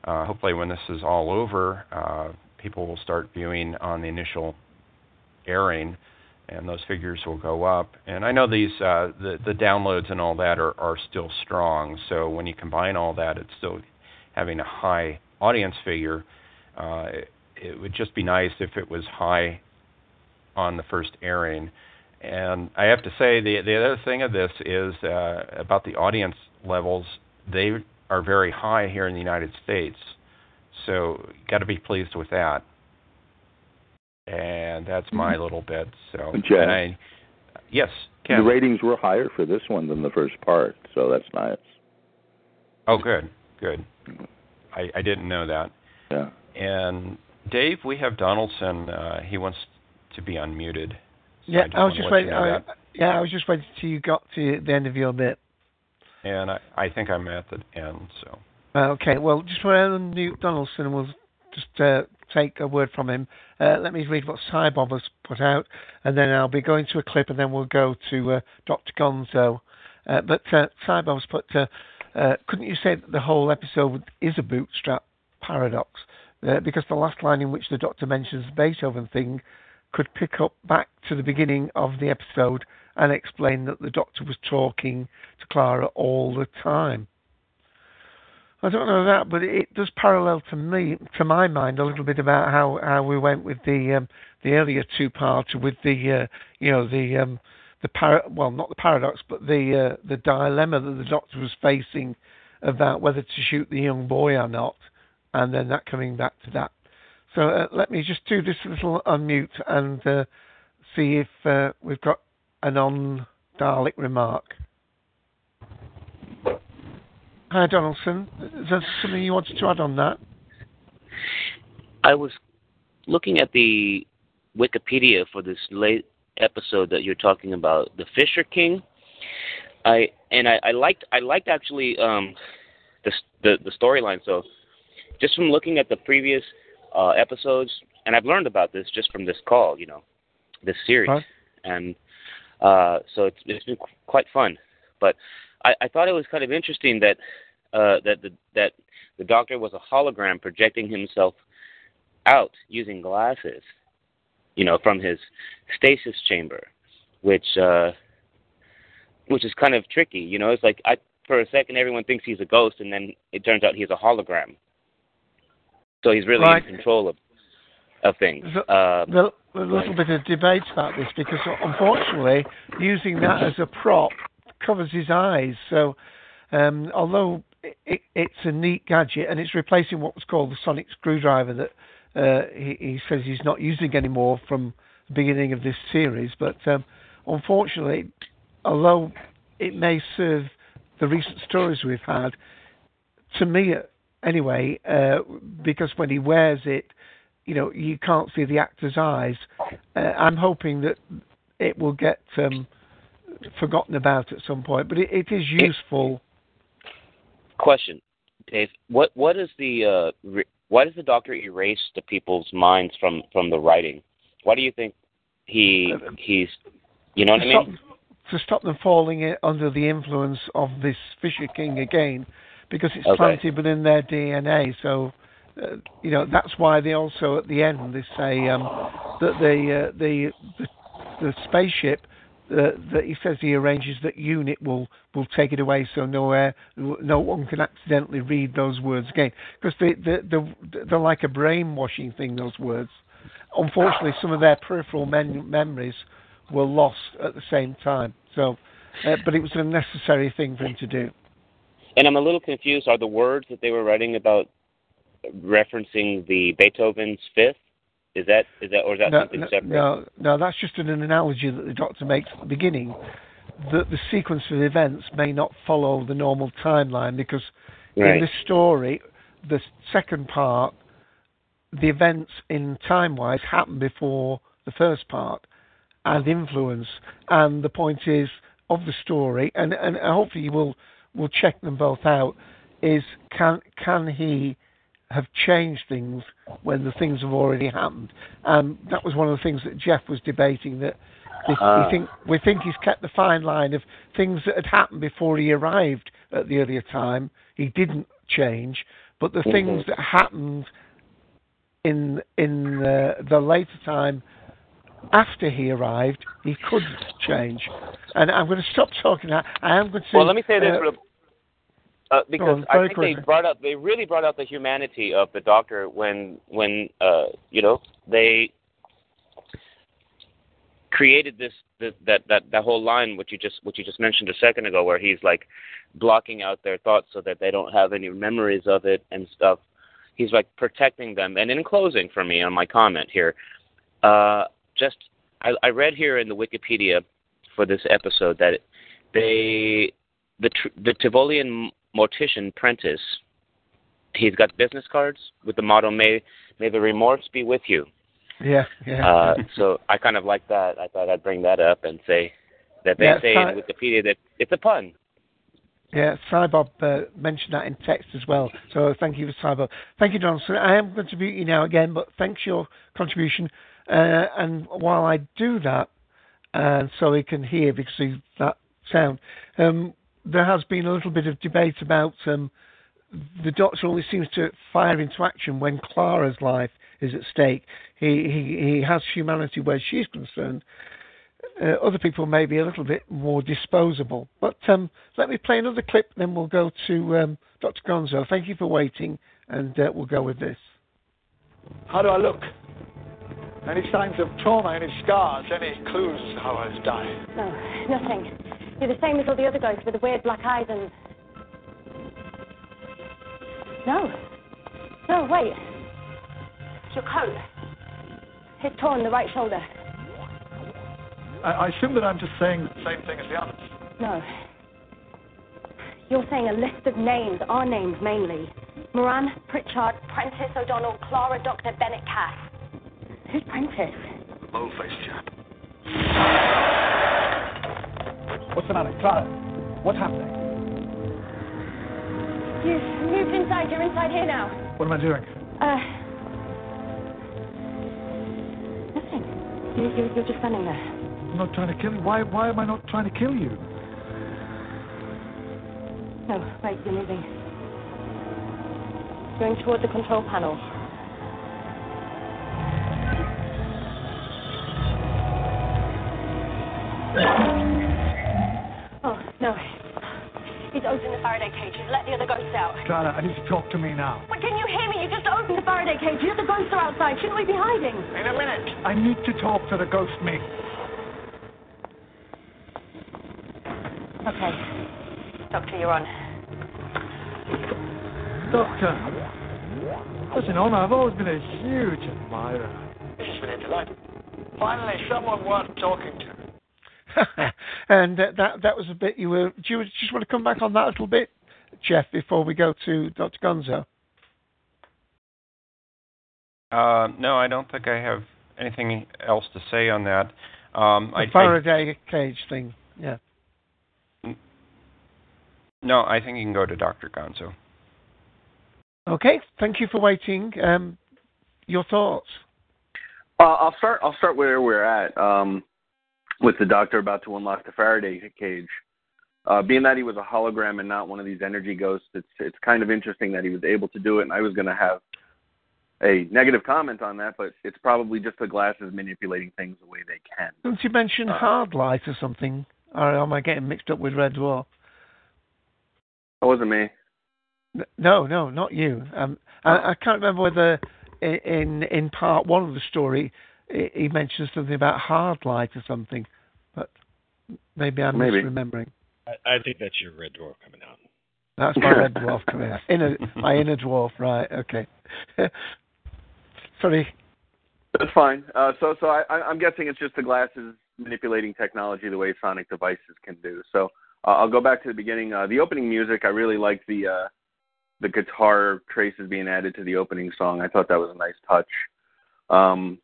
Uh, hopefully, when this is all over, uh, people will start viewing on the initial airing, and those figures will go up. And I know these uh, the the downloads and all that are are still strong. So when you combine all that, it's still having a high audience figure. Uh, it, it would just be nice if it was high on the first airing, And I have to say, the the other thing of this is uh, about the audience levels. They are very high here in the United States, so got to be pleased with that. And that's my Mm-hmm. little bit. So, Jeff? and I, yes, The ratings were higher for this one than the first part, so that's nice. Oh, good, good. I, I didn't know that. Yeah. And Dave, we have Donaldson. Uh, he wants to be unmuted. So Yeah, just I was just waiting. you know I, yeah, I was just waiting till you got to the end of your bit. And I, I think I'm at the end. So Uh, okay, well, just Ellen Newt Donaldson, we'll just uh, take a word from him. Uh, let me read what Cybob has put out, and then I'll be going to a clip, and then we'll go to uh, Dr. Gonzo. Uh, but uh, Cybob's put, uh, uh, couldn't you say that the whole episode is a bootstrap paradox? Because the last line in which the Doctor mentions the Beethoven thing could pick up back to the beginning of the episode and explain that the Doctor was talking to Clara all the time. I don't know that, but it does parallel to me, to my mind, a little bit about how, how we went with the um, the earlier two parts with the uh, you know the um, the par- well not the paradox, but the uh, the dilemma that the Doctor was facing about whether to shoot the young boy or not, and then that coming back to that. So uh, let me just do this little unmute and uh, see if uh, we've got a non-Dalek remark. Hi, Donaldson. Is there something you wanted to add on that? I was looking at the Wikipedia for this late episode that you're talking about, the Fisher King. I and I, I liked I liked actually um, the the, the storyline. So just from looking at the previous uh, episodes, and I've learned about this just from this call, you know, this series, Right. and uh, so it's it's been qu- quite fun. But I, I thought it was kind of interesting that uh, that the that the Doctor was a hologram projecting himself out using glasses, you know, from his stasis chamber, which uh, which is kind of tricky. You know, it's like I for a second everyone thinks he's a ghost, and then it turns out he's a hologram. So he's really Right. in control of of things. There's a, Uh, a little bit of debate about this because, unfortunately, using that as a prop covers his eyes. So, um, although it, it's a neat gadget and it's replacing what was called the sonic screwdriver that uh, he, he says he's not using anymore from the beginning of this series, but um, unfortunately, although it may serve the recent stories we've had, to me anyway, uh, because when he wears it, you know, you can't see the actor's eyes. Uh, I'm hoping that it will get um, forgotten about at some point, but it, it is useful. question, Dave. What what is the uh, re- why does the Doctor erase the people's minds from from the writing? Why do you think he he's you know what I to, stop, mean? to stop them falling under the influence of this Fisher King again, because it's Okay. planted within their DNA. So, uh, you know, that's why they also at the end they say um, that the, uh, the the the spaceship. Uh, that he says he arranges that unit will will take it away so nowhere no one can accidentally read those words again because they, they, they, they're like a brainwashing thing those words unfortunately some of their peripheral men- memories were lost at the same time so uh, but it was a necessary thing for him to do And I'm a little confused. Are the words that they were writing about referencing the Beethoven's Fifth? Is that is that or is that no, something no, separate? no, no, that's just an analogy that the doctor makes at the beginning. That the sequence of events may not follow the normal timeline because Right. in this story, the second part, the events in time wise happen before the first part and influence. And the point is of the story, and, and hopefully you will will check them both out, is can can he have changed things when the things have already happened? And that was one of the things that Jeff was debating that we, Ah. we think we think he's kept the fine line of things that had happened before he arrived at the earlier time. He didn't change, but the things Mhm. that happened in in uh, the later time after he arrived, he could change. And I'm going to stop talking. I, I am going to. Well, let me say this uh, real uh, because on, I think they brought up they really brought out the humanity of the Doctor when when uh you know they created this, this that that that whole line which you just what you just mentioned a second ago where he's like blocking out their thoughts so that they don't have any memories of it and stuff. He's like protecting them. And in closing for me on my comment here uh just i i read here in the wikipedia for this episode that they the the tivolian mortician prentis he's got business cards with the motto may may the remorse be with you yeah, yeah. Uh, so I kind of like that. I thought I'd bring that up and say that they Yeah, say in Wikipedia that it's a pun. Yeah, Cybob uh, mentioned that in text as well. So thank you for Cybob. Thank you, Donaldson. I am going to mute you now again, but thanks for your contribution. Uh, and while I do that, and so he can hear because of that sound, um, there has been a little bit of debate about um, the Doctor only seems to fire into action when Clara's life is at stake. He he, he has humanity where she's concerned. Uh, other people may be a little bit more disposable. But um, let me play another clip, then we'll go to um, Dr. Gonzo. Thank you for waiting, and uh, we'll go with this. How do I look? Any signs of trauma, any scars, any clues as to how I was dying? No, nothing. You're the same as all the other ghosts with the weird black eyes and. No. No, wait. Your coat. It's torn, the right shoulder. I, I assume that I'm just saying the same thing as the others. No. You're saying a list of names, our names mainly. Moran, Pritchard, Prentis, O'Donnell, Clara, Dr. Bennett, Cass. Who's Prentis? Bold-faced chap. What's the matter, Clara? What's happening? You've moved inside. You're inside here now. What am I doing? Uh. Nothing. You, you, you're just standing there. I'm not trying to kill you. Why, why am I not trying to kill you? No, wait, you're moving. Going toward the control panel. Oh, no. He's opened the Faraday cage. He's let the other ghosts out. Clara, I need to talk to me now. But can you hear me? You just opened the Faraday cage. The other ghosts are outside. Shouldn't we be hiding? In a minute. I need to talk to the ghost me. Okay. Doctor, you're on. Doctor. As an honor, I've always been a huge admirer. This has been a delight. Finally, someone worth talking to. and uh, that that was a bit you were. Do you just want to come back on that a little bit, Jeff, before we go to Dr. Gonzo? Uh, no, I don't think I have anything else to say on that. Um, The I, I, Faraday cage thing. Yeah. no, I think you can go to Dr. Gonzo. Okay. Thank you for waiting. Um, your thoughts? Uh, I'll start. I'll start where we're at. Um, with the doctor about to unlock the Faraday cage. Uh, being that he was a hologram and not one of these energy ghosts, it's it's kind of interesting that he was able to do it. And I was going to have a negative comment on that, but it's probably just the glasses manipulating things the way they can. Didn't you mention Uh, hard light or something? Or am I getting mixed up with Red Dwarf? That wasn't me. No, no, not you. Um, I, I can't remember whether in in part one of the story he mentioned something about hard light or something, but maybe I'm Maybe. misremembering. I, I think that's your red dwarf coming out. That's my red dwarf coming out. Inner, my inner dwarf, right? Okay. Sorry. That's fine. Uh, so so I, I- I'm guessing it's just the glasses manipulating technology the way sonic devices can do. So uh, I'll go back to the beginning. Uh, the opening music, I really liked the uh, the guitar traces being added to the opening song. I thought that was a nice touch. Um,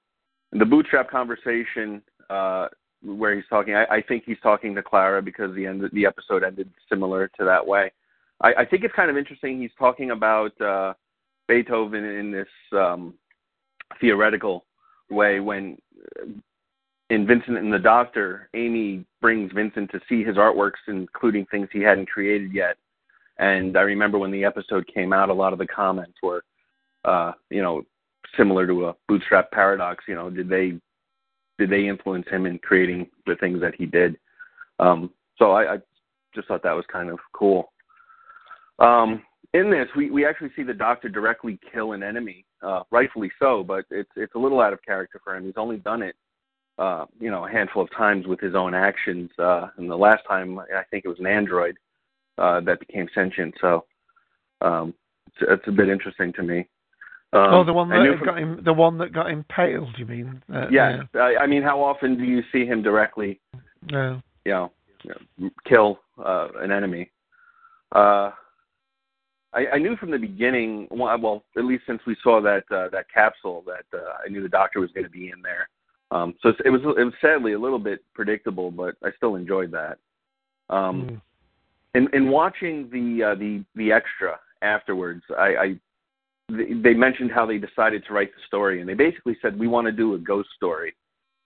the bootstrap conversation uh, where he's talking, I, I think he's talking to Clara because the end the episode ended similar to that way. I, I think it's kind of interesting. He's talking about uh, Beethoven in this um, theoretical way when uh, in Vincent and the Doctor, Amy brings Vincent to see his artworks, including things he hadn't created yet. And I remember when the episode came out, a lot of the comments were, uh, you know, similar to a bootstrap paradox. You know, did they did they influence him in creating the things that he did? Um, so I, I just thought that was kind of cool. Um, in this, we, we actually see the Doctor directly kill an enemy, uh, rightfully so, but it's it's a little out of character for him. He's only done it uh, you know, a handful of times with his own actions. Uh, and the last time, I think it was an android uh, that became sentient. So um, it's, it's a bit interesting to me. Um, oh, the one that from- got him, the one that got impaled. You mean? Uh, yeah, I, I mean, how often do you see him directly, No. you know, kill uh, an enemy? Uh, I, I knew from the beginning. Well, well, at least since we saw that uh, that capsule, that uh, I knew the Doctor was going to be in there. Um, so it was it was sadly a little bit predictable, but I still enjoyed that. Um, in in watching the uh, the the extra afterwards, I, I they mentioned how they decided to write the story, and they basically said we want to do a ghost story,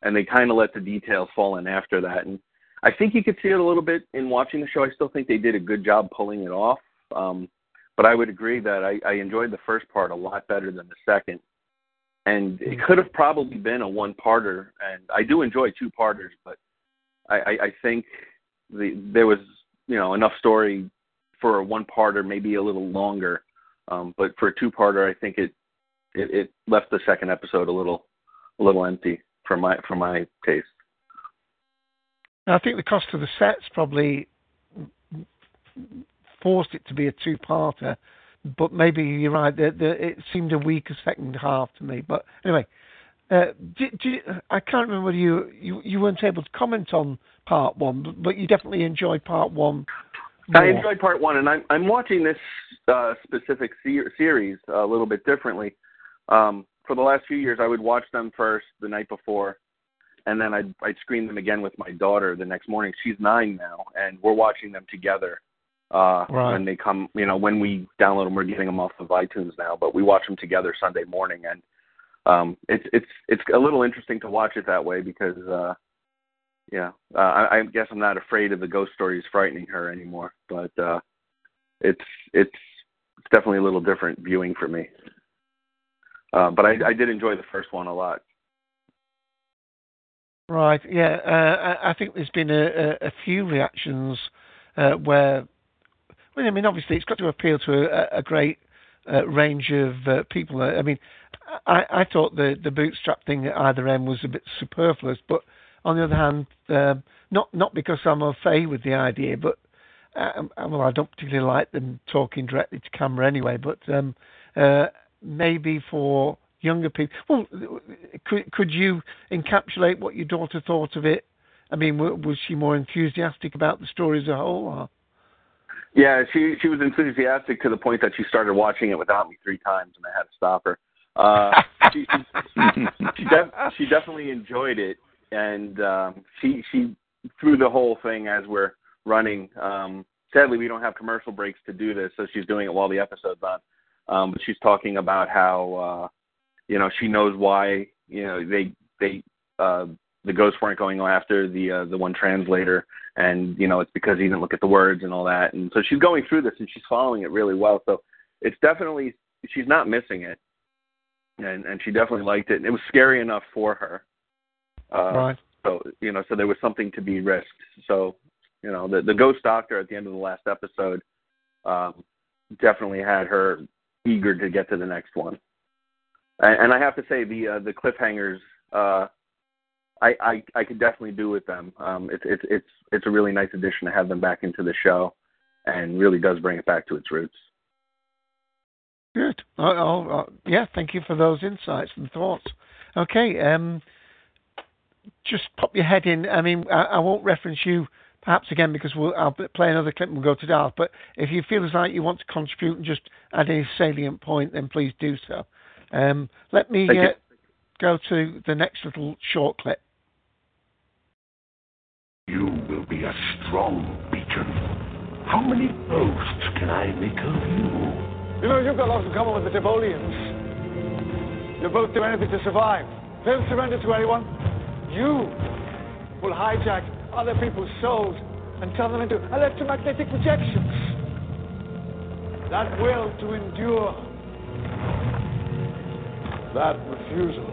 and they kind of let the details fall in after that. And I think you could see it a little bit in watching the show. I still think they did a good job pulling it off, um, but I would agree that I, I enjoyed the first part a lot better than the second. And it could have probably been a one-parter, and I do enjoy two-parters, but I, I, I think the there was you know enough story for a one-parter, maybe a little longer. Um, but for a two-parter, I think it, it it left the second episode a little a little empty for my for my taste. I think the cost of the sets probably forced it to be a two-parter, but maybe you're right. The, the, it seemed a weaker second half to me. But anyway, uh, did, did, I can't remember you, you you weren't able to comment on part one, but you definitely enjoyed part one. I enjoyed part one, and I'm I'm watching this uh, specific se- series a little bit differently. Um, for the last few years, I would watch them first the night before, and then I'd I'd screen them again with my daughter the next morning. She's nine now, and we're watching them together uh, Right. when they come. You know, when we download them, we're getting them off of iTunes now, but we watch them together Sunday morning, and um, it's it's it's a little interesting to watch it that way because. Uh, yeah, uh, I, I guess I'm not afraid of the ghost stories frightening her anymore, but uh, it's it's it's definitely a little different viewing for me. Uh, but I, I did enjoy the first one a lot. Right. Yeah. Uh, I, think there's been a, a, a few reactions uh, where, well, I mean, obviously it's got to appeal to a, a great uh, range of uh, people. I mean, I, I thought the the bootstrap thing at either end was a bit superfluous, but on the other hand, um, not not because I'm au fait with the idea, but um, well, I don't particularly like them talking directly to camera anyway. But um, uh, maybe for younger people, well, could could you encapsulate what your daughter thought of it? I mean, was she more enthusiastic about the story as a whole? Or? Yeah, she she was enthusiastic to the point that she started watching it without me three times, and I had to stop her. Uh, she she, def- she definitely enjoyed it, and um, she she through the whole thing as we're running. Um, sadly, we don't have commercial breaks to do this, so she's doing it while the episode's on. Um, but she's talking about how uh, you know she knows why you know they they uh, the ghosts weren't going after the uh, the one translator, and you know it's because he didn't look at the words and all that. And so she's going through this and she's following it really well. So it's definitely she's not missing it, and and she definitely liked it. It was scary enough for her. Uh, Right. So you know, so there was something to be risked. So you know, the the ghost doctor at the end of the last episode um, definitely had her eager to get to the next one. And, and I have to say, the uh, the cliffhangers, uh, I, I I could definitely do with them. Um, it's it's it's it's a really nice addition to have them back into the show, and really does bring it back to its roots. Good. Oh, yeah, thank you for those insights and thoughts. Okay, um, just pop your head in. I mean, I, I won't reference you perhaps again because we'll, I'll play another clip and we'll go to Darth. But if you feel as like you want to contribute and just add any salient point, then please do so. Um, let me uh, go to the next little short clip. You will be a strong beacon. How many boasts can I make of you? You know, you've got lots in common with the Tivolians. You both do anything to survive. They don't surrender to anyone. You will hijack other people's souls and turn them into electromagnetic projections. That will to endure. That refusal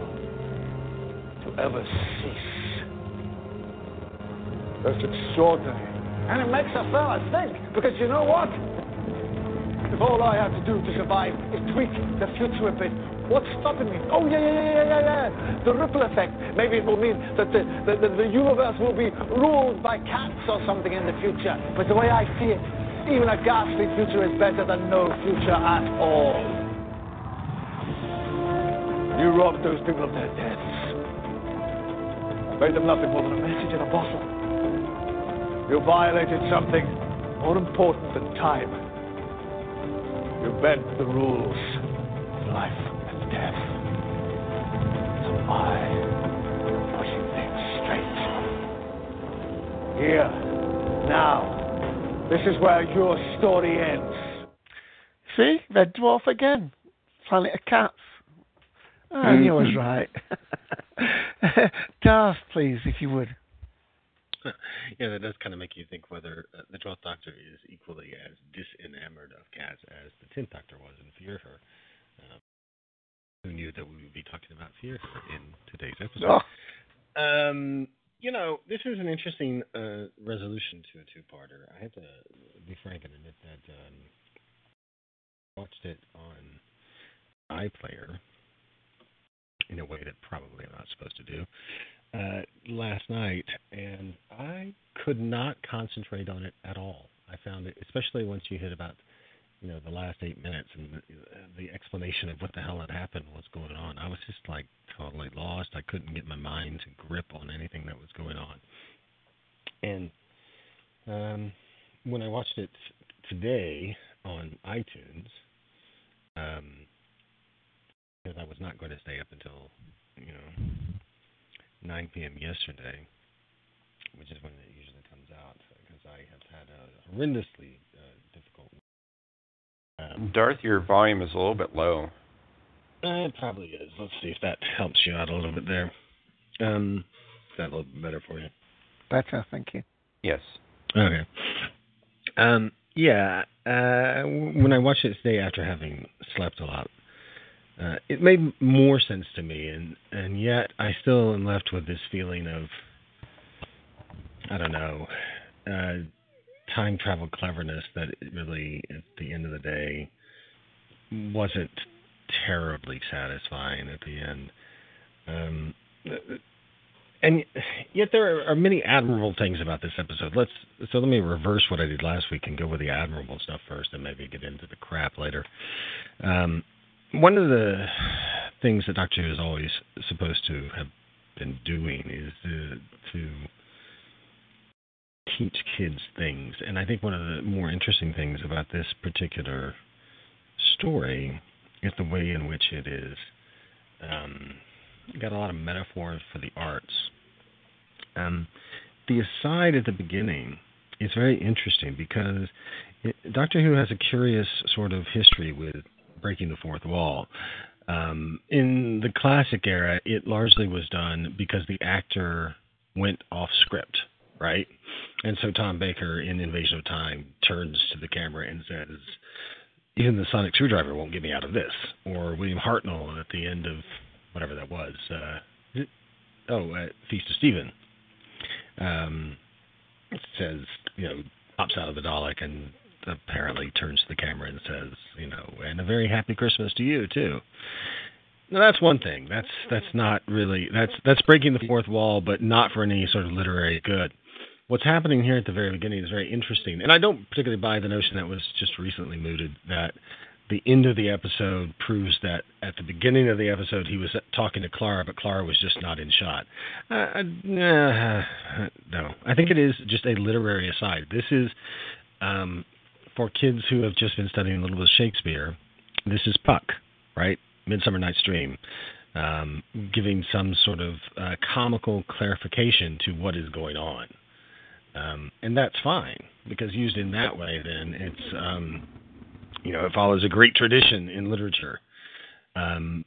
to ever cease. That's extraordinary. And it makes a fella think, because you know what? If all I have to do to survive is tweak the future a bit, What's stopping me? Oh, yeah, yeah, yeah, yeah, yeah. yeah. The ripple effect. Maybe it will mean that the, the, the, the universe will be ruled by cats or something in the future. But the way I see it, even a ghastly future is better than no future at all. You robbed those people of their deaths. Made them nothing more than a message in a bottle. You violated something more important than time. You bent the rules of life death. So I pushing things straight. Here, now. This is where your story ends. See, Red Dwarf again. Planet of Cats. Oh, I knew I was right. Darth, please, if you would. yeah, that does kind of make you think whether uh, the Twelfth Doctor is equally as disenamored of cats as the Tenth Doctor was in Fear Her. Um, who knew that we would be talking about Fear in today's episode? Oh. Um, you know, this is an interesting uh, resolution to a two-parter. I have to be frank and admit that um, watched it on iPlayer in a way that probably I'm not supposed to do uh, last night, and I could not concentrate on it at all. I found it, especially once you hit about you know the last eight minutes and the, the explanation of what the hell had happened, what's going on. I was just like totally lost. I couldn't get my mind to grip on anything that was going on. And um, when I watched it today on iTunes, um, because I was not going to stay up until you know 9 p.m. yesterday, which is when it usually comes out, because I have had a horrendously uh, difficult. Um, Darth, your volume is a little bit low. Uh, it probably is. Let's see if that helps you out a little bit there. Um, is that a little bit better for you? Better, thank you. Yes. Okay. Um, yeah. Uh, when I watched it today after having slept a lot, uh, it made more sense to me, and and yet I still am left with this feeling of I don't know uh, time travel cleverness that really, at the end of the day, wasn't terribly satisfying at the end. Um, and yet there are many admirable things about this episode. Let's so let me reverse what I did last week and go with the admirable stuff first, and maybe get into the crap later. Um, one of the things that Doctor Who is always supposed to have been doing is to, to teach kids things. And I think one of the more interesting things about this particular story is the way in which it is um, got a lot of metaphors for the arts. Um, the aside at the beginning is very interesting because it, Doctor Who has a curious sort of history with breaking the fourth wall. Um, in the classic era, it largely was done because the actor went off script, right? And so Tom Baker in Invasion of Time turns to the camera and says, "Even the sonic screwdriver won't get me out of this." Or William Hartnell at the end of whatever that was. Uh, oh, uh, Feast of Stephen. Um, says, you know, pops out of the Dalek and apparently turns to the camera and says, you know, and a very happy Christmas to you too. Now that's one thing. That's that's not really that's that's breaking the fourth wall, but not for any sort of literary good. What's happening here at the very beginning is very interesting, and I don't particularly buy the notion that was just recently mooted that the end of the episode proves that at the beginning of the episode he was talking to Clara, but Clara was just not in shot. Uh, uh, no, I think it is just a literary aside. This is um, for kids who have just been studying a little bit of Shakespeare, this is Puck, right? Midsummer Night's Dream, um, giving some sort of uh, comical clarification to what is going on. Um, and that's fine because used in that way, then it's um, you know it follows a great tradition in literature. Um,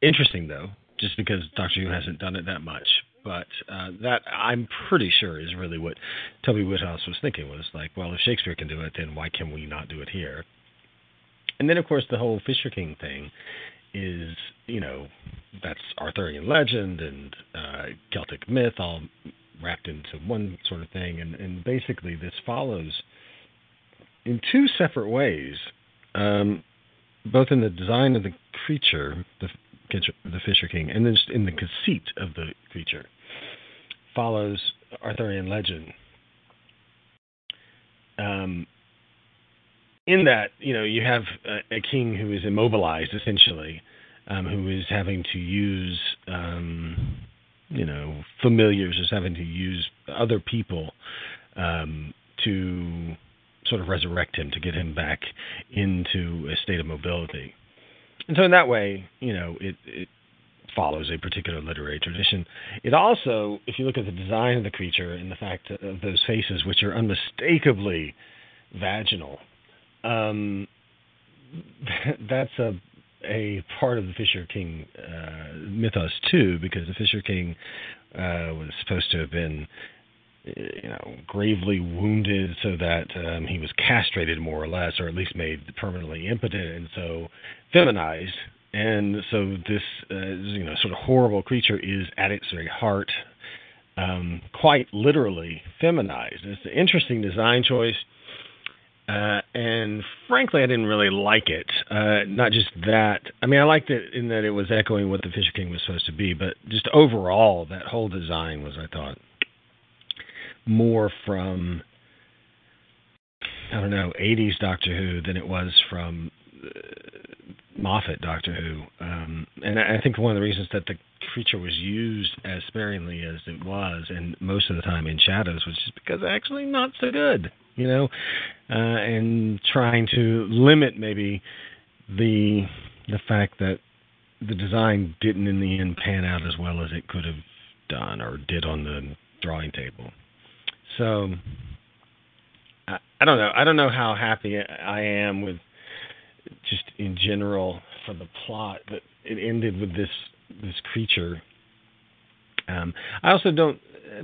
interesting though, just because Doctor Who hasn't done it that much, but uh, that I'm pretty sure is really what Toby Whithouse was thinking was like, well, if Shakespeare can do it, then why can we not do it here? And then, of course, the whole Fisher King thing is, you know, that's Arthurian legend and uh, Celtic myth all wrapped into one sort of thing. And, and basically, this follows in two separate ways, um, both in the design of the creature, the the Fisher King, and then in the conceit of the creature, follows Arthurian legend. Um, in that, you know, you have a, a king who is immobilized essentially, um, who is having to use, um, you know, familiars, as having to use other people um, to sort of resurrect him, to get him back into a state of mobility. And so, in that way, you know, it, it follows a particular literary tradition. It also, if you look at the design of the creature and the fact of those faces, which are unmistakably vaginal, um, that's a a part of the Fisher King uh, mythos too, because the Fisher King uh, was supposed to have been, you know, gravely wounded, so that um, he was castrated more or less, or at least made permanently impotent, and so feminized. And so this, uh, you know, sort of horrible creature is at its very heart, um, quite literally feminized. It's an interesting design choice uh, and frankly, I didn't really like it. Uh, not just that. I mean, I liked it in that it was echoing what the Fisher King was supposed to be, but just overall, that whole design was, I thought, more from I don't know, 80s Doctor Who than it was from uh, Moffat Doctor Who. Um, and I, I think one of the reasons that the creature was used as sparingly as it was, and most of the time in shadows, was just because actually not so good you know, uh, and trying to limit maybe the the fact that the design didn't in the end pan out as well as it could have done or did on the drawing table. So I, I don't know. I don't know how happy I am with just in general for the plot, but it ended with this this creature. Um, I also don't,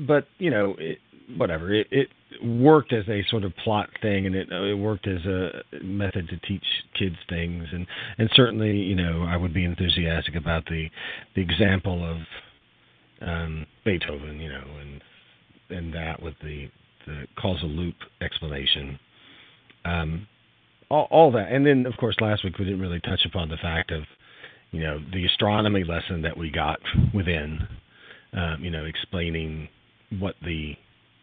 but you know, it, whatever. It, it worked as a sort of plot thing, and it, it worked as a method to teach kids things, and and certainly, you know, I would be enthusiastic about the the example of um, Beethoven, you know, and and that with the the causal loop explanation. Um, all, all that, and then of course last week we didn't really touch upon the fact of, you know, the astronomy lesson that we got within, um, you know, explaining what the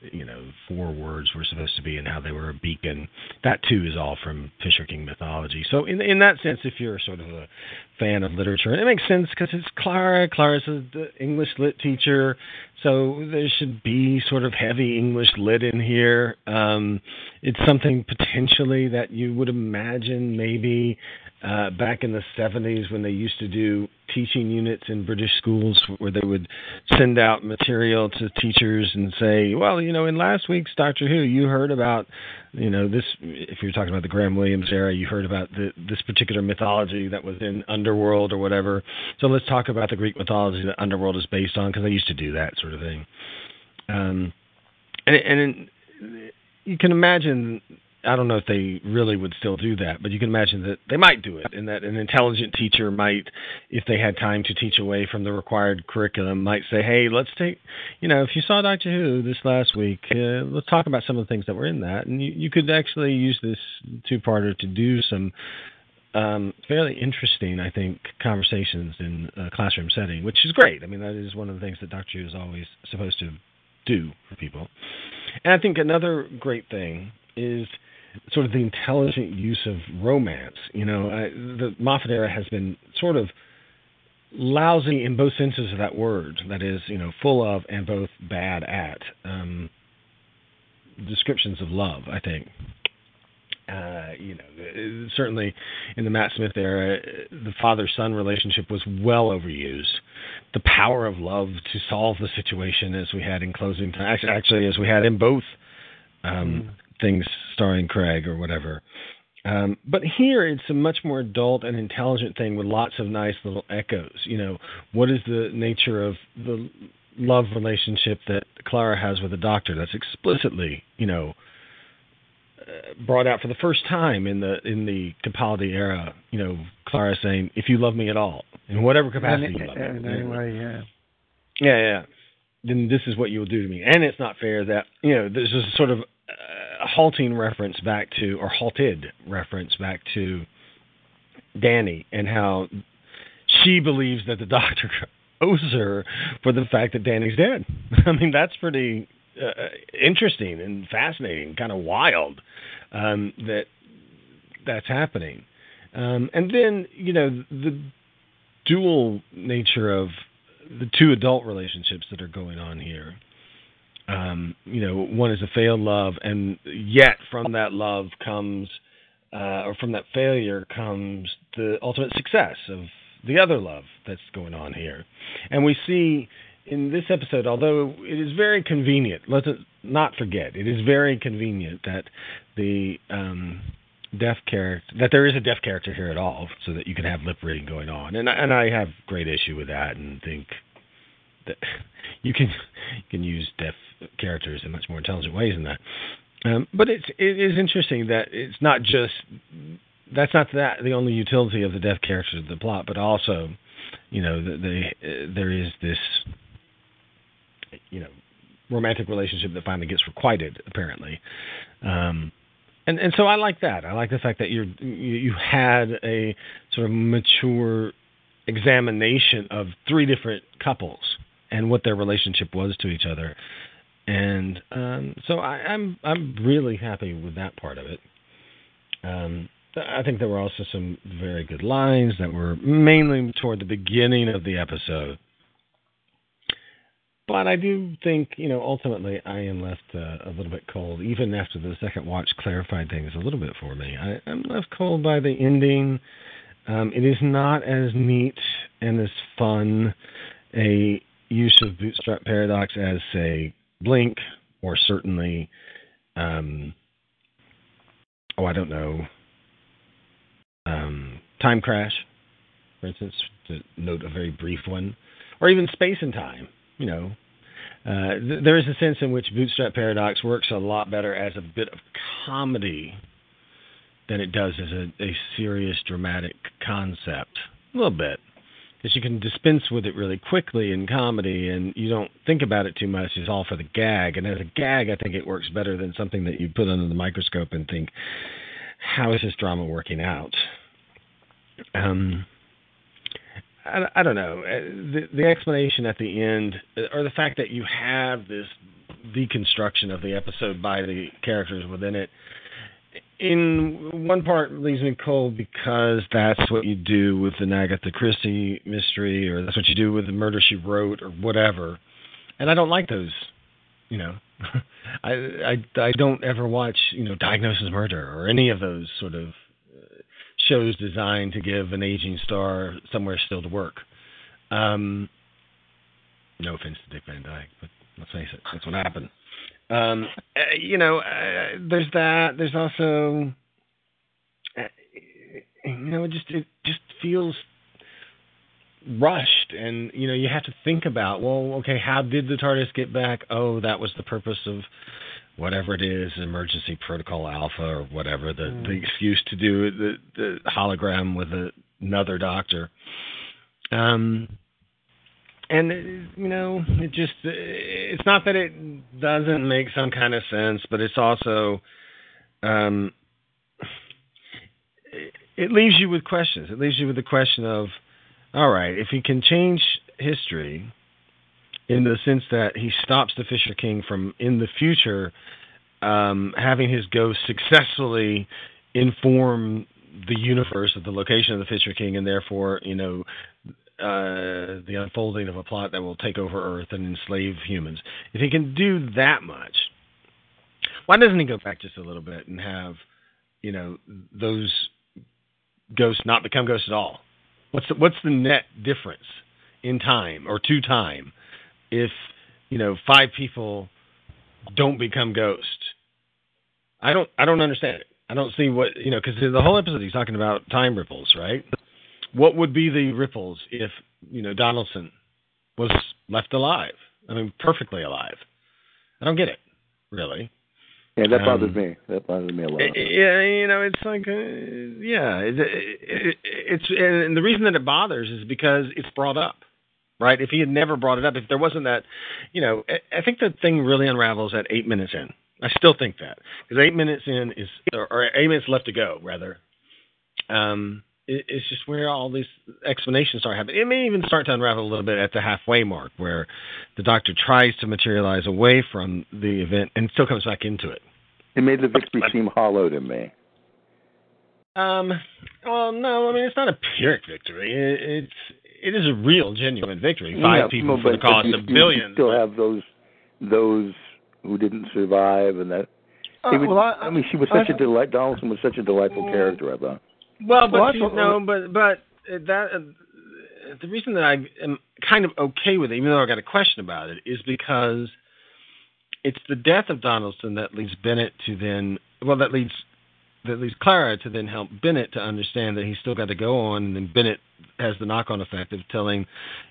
you know four words were supposed to be and how they were a beacon. That too is all from Fisher King mythology. So in in that sense, if you're sort of a fan of literature, it makes sense because it's Clara. Clara's the English lit teacher, so there should be sort of heavy English lit in here. Um, it's something potentially that you would imagine maybe uh, back in the 70s when they used to do teaching units in British schools where they would send out material to teachers and say, well, you know, in last week's Doctor Who, you heard about, you know, this, if you're talking about the Graham Williams era, you heard about the, this particular mythology that was in Underworld or whatever. So let's talk about the Greek mythology that Underworld is based on because they used to do that sort of thing. Um, and, and you can imagine I don't know if they really would still do that, but you can imagine that they might do it, and that an intelligent teacher might, if they had time to teach away from the required curriculum, might say, "Hey, let's take, you know, if you saw Doctor Who this last week, uh, let's talk about some of the things that were in that, and you, you could actually use this two-parter to do some um, fairly interesting, I think, conversations in a classroom setting, which is great. I mean, that is one of the things that Doctor Who is always supposed to do for people. And I think another great thing is sort of the intelligent use of romance. You know, I, the Moffat era has been sort of lousy in both senses of that word. That is, you know, full of and both bad at um, descriptions of love. I think. Uh, you know, certainly in the Matt Smith era, the father-son relationship was well overused. The power of love to solve the situation, as we had in closing time, actually, as we had in both um, mm things starring Craig or whatever. Um, but here it's a much more adult and intelligent thing with lots of nice little echoes. You know, what is the nature of the love relationship that Clara has with the doctor that's explicitly, you know, uh, brought out for the first time in the in the Capaldi era. You know, Clara saying, "If you love me at all, in whatever capacity you love me, in any way, yeah, yeah, yeah, then this is what you will do to me." And it's not fair that you know there's a sort of a halting reference back to, or halted reference back to Danny and how she believes that the doctor owes her for the fact that Danny's dead. I mean, that's pretty uh, interesting and fascinating, kind of wild um, that that's happening. Um, and then, you know, the dual nature of the two adult relationships that are going on here. Um, you know, one is a failed love, and yet from that love comes, uh, or from that failure comes the ultimate success of the other love that's going on here. And we see in this episode, although it is very convenient, let's not forget, it is very convenient that the um, deaf character that there is a deaf character here at all, so that you can have lip reading going on, and and I have great issue with that, and think that you can you can use deaf characters in much more intelligent ways than that. Um, but it's it is interesting that it's not just that's not that the only utility of the deaf characters of the plot, but also, you know, the, the uh, there is this, you know, romantic relationship that finally gets requited apparently. Um, and and so I like that. I like the fact that you're you, you had a sort of mature examination of three different couples and what their relationship was to each other. And um, so I, I'm I'm really happy with that part of it. Um, I think there were also some very good lines that were mainly toward the beginning of the episode. But I do think, you know, ultimately I am left uh, a little bit cold. Even after the second watch clarified things a little bit for me, I, I'm left cold by the ending. Um, it is not as neat and as fun a use of bootstrap paradox as, say, Blink, or certainly, um, oh, I don't know, um, Time Crash, for instance, to note a very brief one, or even Space and Time you know, uh, th- there is a sense in which Bootstrap Paradox works a lot better as a bit of comedy than it does as a, a serious dramatic concept. A little bit. Because you can dispense with it really quickly in comedy and you don't think about it too much. It's all for the gag. And as a gag, I think it works better than something that you put under the microscope and think, how is this drama working out? Um, I, I don't know. Uh, the, the explanation at the end, uh, or the fact that you have this deconstruction of the episode by the characters within it, in one part leaves me cold because that's what you do with an Agatha Christie mystery, or that's what you do with the Murder She Wrote, or whatever. And I don't like those. You know, I I I don't ever watch you know Diagnosis Murder or any of those sort of shows designed to give an aging star somewhere still to work. Um, no offense to Dick Van Dyke, but let's face it, that's what happened. Um, uh, you know, uh, there's that. There's also, uh, you know, it just it just feels rushed, and you know, you have to think about, well, okay, how did the TARDIS get back? Oh, that was the purpose of whatever it is, emergency protocol alpha or whatever the mm. the excuse to do the the hologram with a, another doctor. Um, and you know, it just it's not that it doesn't make some kind of sense, but it's also um, it leaves you with questions. It leaves you with the question of, all right, if he can change history in the sense that he stops the Fisher King from in the future um, having his ghost successfully inform the universe of the location of the Fisher King, and therefore, you know, uh, the unfolding of a plot that will take over Earth and enslave humans. If he can do that much, why doesn't he go back just a little bit and have, you know, those ghosts not become ghosts at all? What's the, what's the net difference in time or to time if you know five people don't become ghosts. I don't I don't understand it. I don't see what you know because the whole episode he's talking about time ripples, right? What would be the ripples if you know Donaldson was left alive? I mean, perfectly alive. I don't get it, really. Yeah, that bothers um, me. That bothers me a lot. Yeah, you know, it's like, uh, yeah, it, it, it's and the reason that it bothers is because it's brought up right? If he had never brought it up, if there wasn't that, you know, I think the thing really unravels at eight minutes in. I still think that because eight minutes in is, or eight minutes left to go, rather, um, it's just where all these explanations start happening. It may even start to unravel a little bit at the halfway mark, where the Doctor tries to materialize away from the event and still comes back into it. It made the victory seem hollow to me. Um. Well, no. I mean, it's not a Pyrrhic victory. It, it's it is a real, genuine victory. Five Yeah, people no, for the cost of billions. You still have those those who didn't survive, and that. Uh, would- well, I- I mean, she was such a delight. Donaldson was such a delightful character. I thought. Well, but Well, I see, thought- no, but but that uh, the reason that I am kind of okay with it, even though I got a question about it, is because it's the death of Donaldson that leads Bennett to then, well, that leads that leads Clara to then help Bennett to understand that he's still got to go on, and then Bennett has the knock-on effect of telling,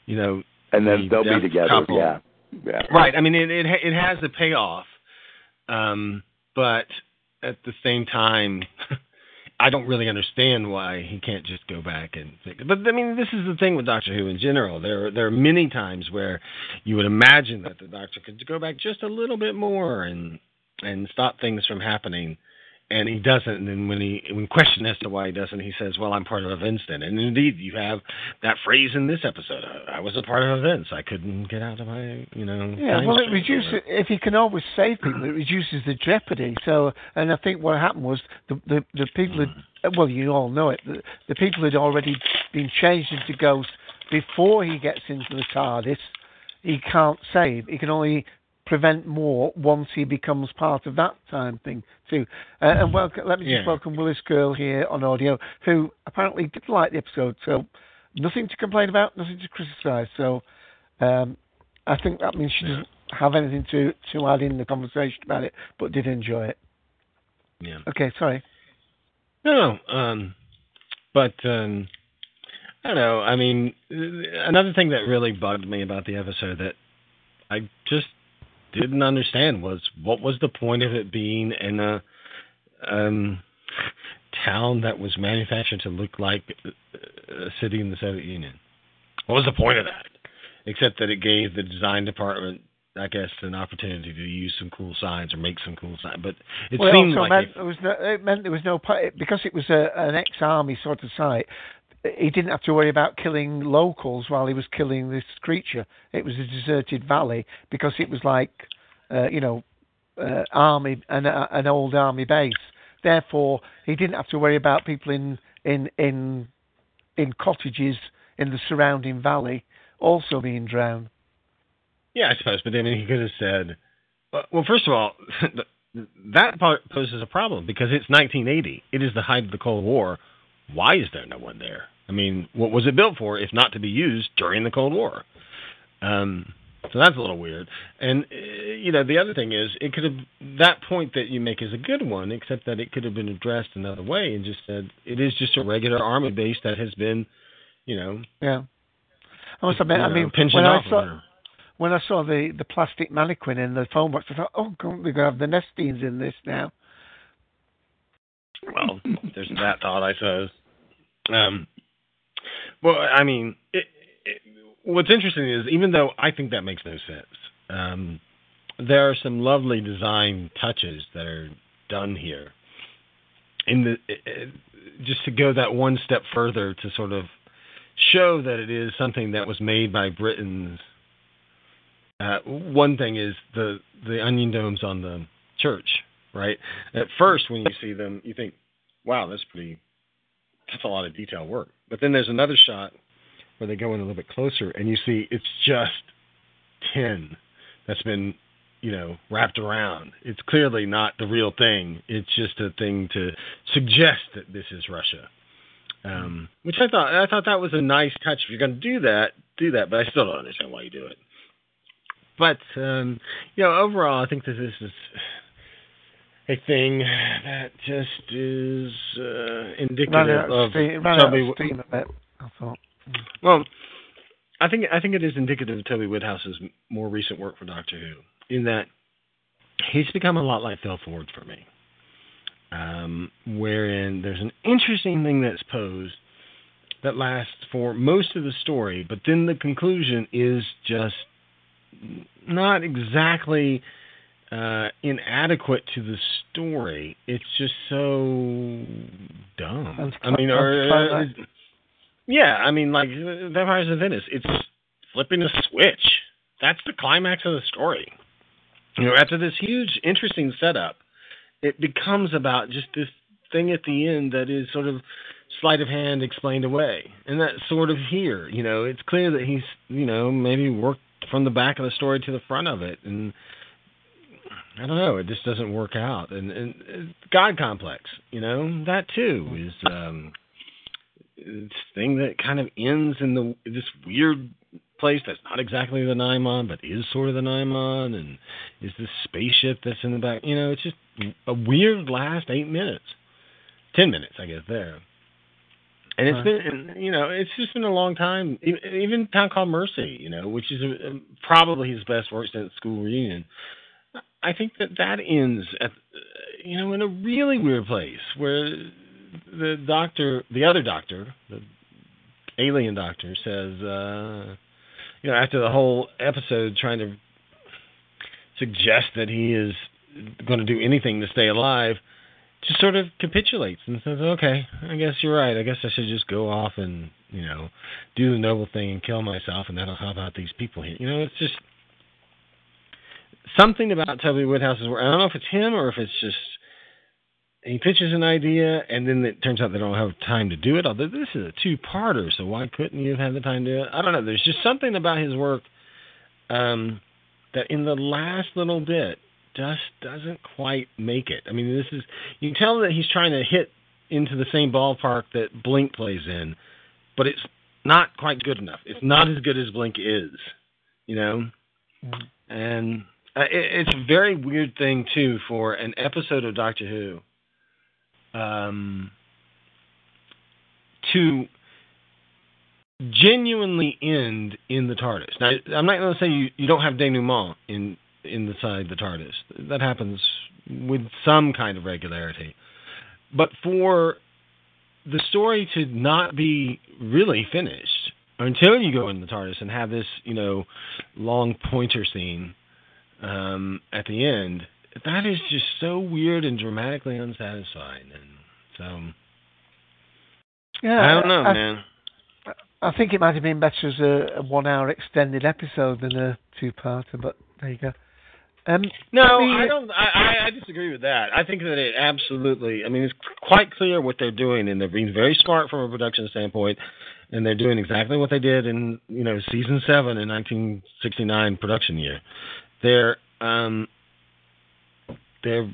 you know, And then the they'll be together. couple- Yeah. Yeah. Right. I mean, it it it has a payoff, um, but at the same time, I don't really understand why he can't just go back and. Think. But I mean, this is the thing with Doctor Who in general. There there are many times where you would imagine that the Doctor could go back just a little bit more and and stop things from happening. And he doesn't. And then when he when questioned as to why he doesn't, he says, "Well, I'm part of events then." And indeed, you have that phrase in this episode. I, I was a part of events. I couldn't get out of my, you know. Yeah, well, it reduces. If you can always save people, it reduces the jeopardy. So, and I think what happened was the the, the people had, well, you all know it. The, the people had already been changed into ghosts before he gets into the TARDIS. He can't save. He can only prevent more once he becomes part of that time thing too. Uh, and welcome, let me just Yeah. welcome Willis Girl here on audio, who apparently did like the episode. So, nothing to complain about, nothing to criticise. So. Um, I think that means she doesn't have anything to, to add in the conversation about it, but did enjoy it. Yeah. Okay, sorry. No, no. Um, but um, I don't know. I mean, another thing that really bugged me about the episode that I just didn't understand was what was the point of it being in a um, town that was manufactured to look like a city in the Soviet Union? What was the point of that? Except that it gave the design department, I guess, an opportunity to use some cool signs or make some cool signs. But it well, seemed also like meant it- was no, it meant there was no because it was a, an ex-army sort of site. He didn't have to worry about killing locals while he was killing this creature. It was a deserted valley because it was like, uh, you know, uh, army an, uh, an old army base. Therefore, he didn't have to worry about people in in in in cottages in the surrounding valley also being drowned. Yeah, I suppose. But I mean, he could have said, well, first of all, that poses a problem because it's 1980. It is the height of the Cold War. Why is there no one there? I mean, what was it built for if not to be used during the Cold War? Um, so that's a little weird. And uh, you know, the other thing is, it could have that point that you make is a good one, except that it could have been addressed another way and just said it is just a regular army base that has been, you know, Yeah. I must admit, I mean, when I or saw when I saw the, the plastic mannequin in the phone box, I thought, oh, God, we're going to have the Nestenes in this now. Well, there's that thought, I suppose. Um, well, I mean, it, it, what's interesting is even though I think that makes no sense, um, there are some lovely design touches that are done here. In the it, just to go that one step further to sort of show that it is something that was made by Britons. Uh, one thing is the the onion domes on the church, right? At first, when you see them, you think, "Wow, that's pretty. That's a lot of detail work." But then there's another shot where they go in a little bit closer, and you see it's just tin that's been, you know, wrapped around. It's clearly not the real thing. It's just a thing to suggest that this is Russia. Um, which I thought I thought that was a nice touch. If you're going to do that, do that. But I still don't understand why you do it. But um, you know, overall, I think this is a thing that just is uh, indicative of steam, Toby. of steam a bit, I thought. Well, I think I think it is indicative of Toby Whithouse's more recent work for Doctor Who, in that he's become a lot like Phil Ford for me. Um, wherein there's an interesting thing that's posed that lasts for most of the story, but then the conclusion is just not exactly uh, inadequate to the story. It's just so dumb. I mean, or, uh, yeah, I mean, like Vampires of Venice. It's flipping a switch. That's the climax of the story. You know, after this huge, interesting setup, it becomes about just this thing at the end that is sort of sleight of hand explained away. And that's sort of here. You know, it's clear that he's, you know, maybe worked from the back of the story to the front of it. And I don't know, it just doesn't work out. And, and God complex, you know, that too is um this thing that kind of ends in the this weird place that's not exactly the Nimon, but is sort of the Nimon, and is this spaceship that's in the back. You know, it's just a weird last eight minutes, ten minutes, I guess there. And it's been, you know, it's just been a long time. Even Town Called Mercy, you know, which is a, probably his best work since School Reunion. I think that that ends at, you know, in a really weird place where the doctor, the other doctor, the alien doctor, says, uh, you know, after the whole episode trying to suggest that he is going to do anything to stay alive, just sort of capitulates and says, "Okay, I guess you're right. I guess I should just go off and you know do the noble thing and kill myself, and that'll help out these people here." You know, it's just something about Toby Whithouse's work. I don't know if it's him or if it's just he pitches an idea and then it turns out they don't have time to do it. Although this is a two-parter, so why couldn't you have had the time to do it? I don't know. There's just something about his work um, that in the last little bit just doesn't quite make it. I mean, this is you can tell that he's trying to hit into the same ballpark that Blink plays in, but it's not quite good enough. It's not as good as Blink is, you know. Mm-hmm. And uh, it, it's a very weird thing too for an episode of Doctor Who um, to genuinely end in the TARDIS. Now, I'm not going to say you, you don't have denouement in inside the TARDIS. That happens with some kind of regularity. But for the story to not be really finished until you go in the TARDIS and have this, you know, long pointer scene um, at the end, that is just so weird and dramatically unsatisfying. And so, yeah, I don't know, I, man. I think it might have been better as a, a one-hour extended episode than a two-parter, but there you go. Um, no, I don't. I, I disagree with that. I think that it absolutely. I mean, it's quite clear what they're doing, and they're being very smart from a production standpoint, and they're doing exactly what they did in you know season seven in 1969 production year. They're um, they're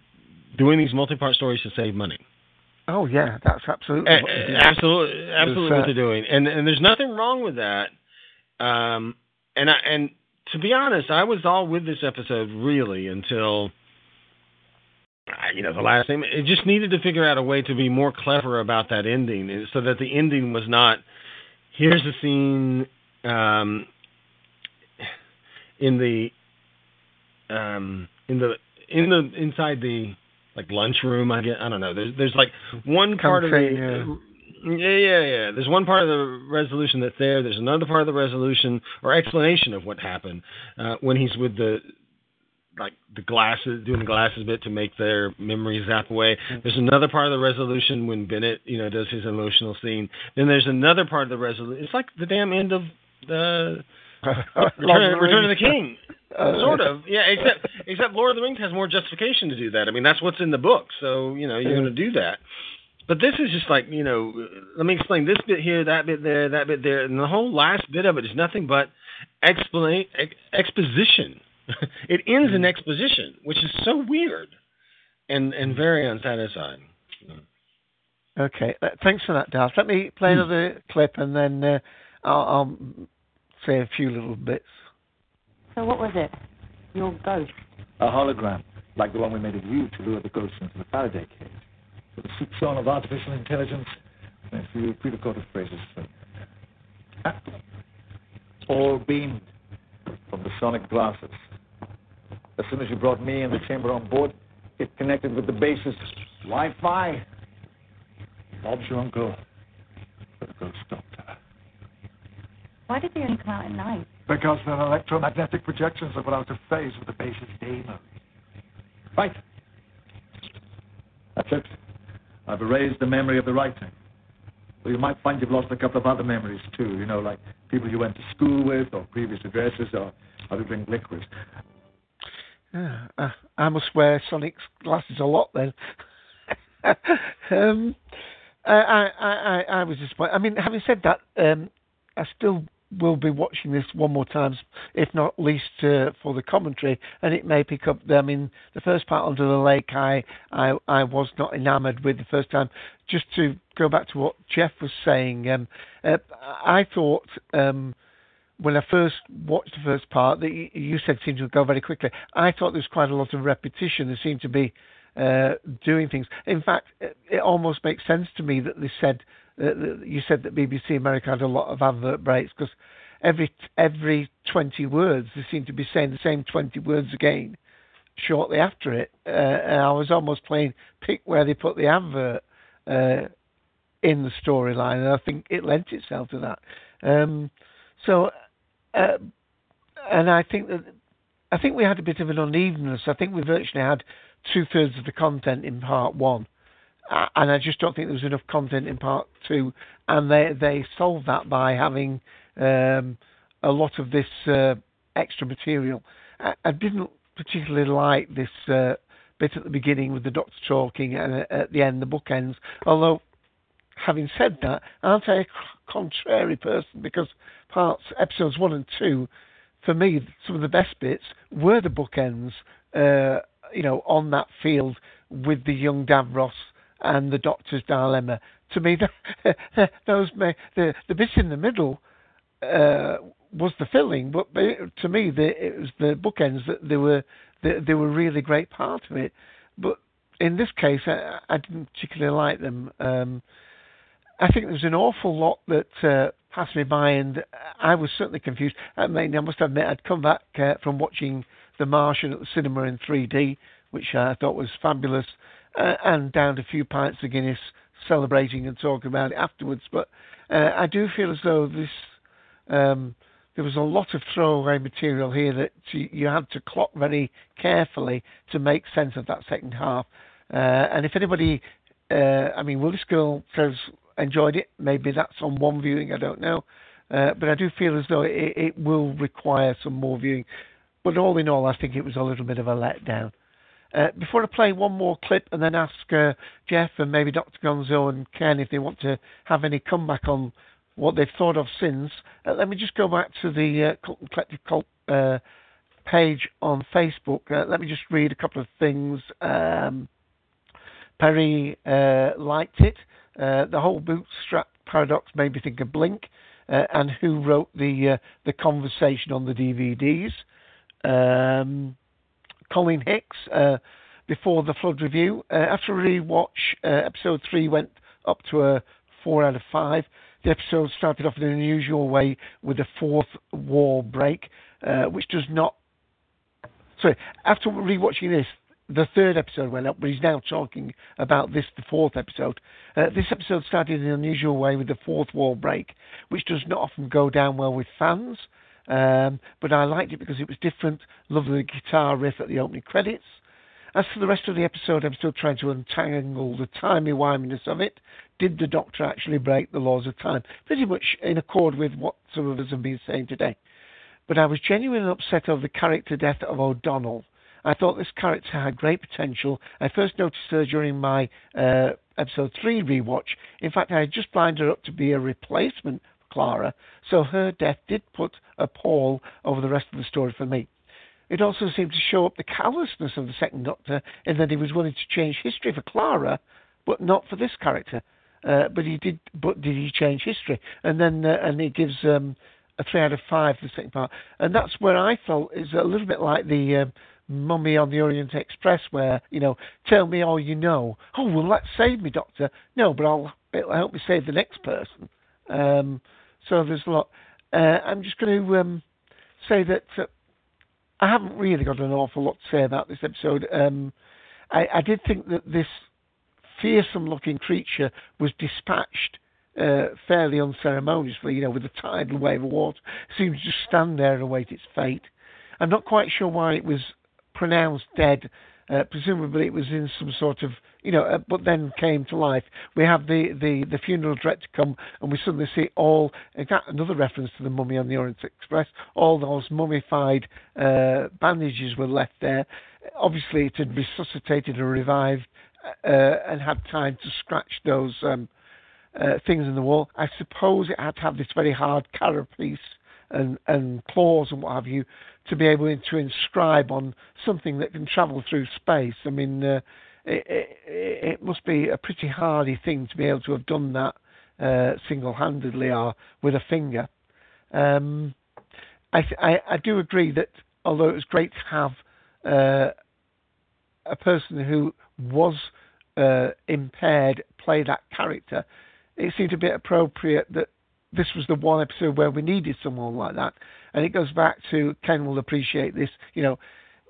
doing these multi-part stories to save money. Oh yeah, that's absolutely absolutely absolutely what they're doing, and and there's nothing wrong with that. Um, and I and to be honest, I was all with this episode really until you know the last thing. It just needed to figure out a way to be more clever about that ending, so that the ending was not here's the scene um, in the um, in the in the inside the like lunchroom. I get I don't know. There's there's like one part of the yeah. Yeah, yeah, yeah. There's one part of the resolution that's there. There's another part of the resolution or explanation of what happened uh, when he's with the like the glasses, doing the glasses bit to make their memories zap away. There's another part of the resolution when Bennett, you know, does his emotional scene. Then there's another part of the resolution. It's like the damn end of the Return, Return of the King. Uh, sort of, yeah. Except, except Lord of the Rings has more justification to do that. I mean, that's what's in the book, so you know you're going to do that. But this is just like, you know, let me explain this bit here, that bit there, that bit there, and the whole last bit of it is nothing but explain ex- exposition. it ends in exposition, which is so weird and and very unsatisfying. Okay, uh, thanks for that, Darth. Let me play another clip, and then uh, I'll, I'll say a few little bits. So what was it? Your ghost? A hologram, like the one we made of you to lure the ghost into the Faraday cage. With a soupçon of artificial intelligence and a few pre-recorded phrases. All beamed from the sonic glasses. As soon as you brought me and the chamber on board, it connected with the base's Wi-Fi. Bob's your uncle. The ghost doctor. Why did they only come out at night? Because their electromagnetic projections are put out of phase with the base's day mode. Right. That's it. I've erased the memory of the writing. Well, you might find you've lost a couple of other memories too, you know, like people you went to school with, or previous addresses, or how to drink liquids. Yeah, uh, I must wear Sonic's glasses a lot then. um, I, I, I, I was disappointed. I mean, having said that, um, I still will be watching this one more time, if not least uh, for the commentary, and it may pick up. I mean, the first part under the lake, I I, I was not enamoured with the first time. Just to go back to what Jeff was saying, um, uh, I thought. Um, when I first watched the first part, that you said seemed to go very quickly. I thought there was quite a lot of repetition. There seemed to be uh, doing things. In fact, it almost makes sense to me that they said you said that BBC America had a lot of advert breaks because every every 20 words they seem to be saying the same 20 words again shortly after it. Uh, and I was almost playing pick where they put the advert uh, in the storyline, and I think it lent itself to that. Um, so, uh, and I think that I think we had a bit of an unevenness. I think we virtually had two thirds of the content in part one and I just don't think there was enough content in part two. And they they solved that by having um, a lot of this uh, extra material. I, I, didn't particularly like this uh, bit at the beginning with the Doctor talking, and at the end the book ends. Although, having said that, aren't I a contrary person? Because parts episodes one and two, for me, some of the best bits were the bookends. Uh, you know, on that field with the young Davros and the Doctor's dilemma. To me, those may, the the bit in the middle uh, was the filling, but to me, the, it was the bookends that they were they, they were really great part of it. But in this case, I, I didn't particularly like them. Um, I think there's an awful lot that uh, passed me by, and I was certainly confused. I mean, I must admit, I'd come back uh, from watching The Martian at the cinema in 3D, which I thought was fabulous uh, and downed a few pints of Guinness, celebrating and talking about it afterwards. But uh, I do feel as though this um, there was a lot of throwaway material here that you had to clock very carefully to make sense of that second half. Uh, and if anybody, uh, I mean, Willis Girl says enjoyed it. Maybe that's on one viewing. I don't know. Uh, but I do feel as though it, it, will require some more viewing. But all in all, I think it was a little bit of a letdown. Uh, before I play one more clip and then ask uh, Jeff and maybe Dr. Gonzo and Ken if they want to have any comeback on what they've thought of since, uh, let me just go back to the uh, Cult Collective Cult uh, page on Facebook. Let me just read a couple of things. Um, Perry liked it. the whole bootstrap paradox made me think of Blink. and who wrote the the conversation on the DVDs? Um, Colin Hicks uh, before the Flood review. Uh, after a rewatch, uh, episode three went up to a four out of five. The episode started off in an unusual way with a fourth wall break, uh, which does not. Sorry, after rewatching this, the third episode went up, but he's now talking about this, the fourth episode. Uh, this episode started in an unusual way with the fourth wall break, which does not often go down well with fans. Um, but I liked it because it was different. Loved the guitar riff at the opening credits. As for the rest of the episode, I'm still trying to untangle the timey-wiminess of it. Did the Doctor actually break the laws of time? Pretty much in accord with what some of us have been saying today. But I was genuinely upset over the character death of O'Donnell. I thought this character had great potential. I first noticed her during my uh, episode 3 rewatch. In fact, I had just lined her up to be a replacement Clara, so her death did put a pall over the rest of the story for me. It also seemed to show up the callousness of the Second Doctor in that he was willing to change history for Clara, but not for this character. Uh, but he did. But did he change history? And then uh, and he gives um, a three out of five for the second part. And that's where I felt is a little bit like the uh, Mummy on the Orient Express, where you know, tell me all you know. Oh well, that saved me, Doctor. No, but I'll it'll help me save the next person. Um, so there's a lot. Uh, I'm just going to um, say that uh, I haven't really got an awful lot to say about this episode. Um, I, I, did think that this fearsome-looking creature was dispatched uh, fairly unceremoniously, you know, with a tidal wave of water. It seemed to just stand there and await its fate. I'm not quite sure why it was pronounced dead Uh, presumably, it was in some sort of, you know, uh, but then came to life. We have the, the, the funeral director come, and we suddenly see all. In fact, another reference to the Mummy on the Orient Express. All those mummified uh, bandages were left there. Obviously, it had resuscitated and revived, uh, and had time to scratch those um, uh, things in the wall. I suppose it had to have this very hard carapace and, and claws and what have you to be able to inscribe on something that can travel through space. I mean, uh, it, it, it, must be a pretty hardy thing to be able to have done that uh, single-handedly or with a finger. Um, I, I, I, do agree that although it was great to have uh, a person who was uh, impaired play that character, it seemed a bit appropriate that this was the one episode where we needed someone like that. And it goes back to Ken will appreciate this. You know,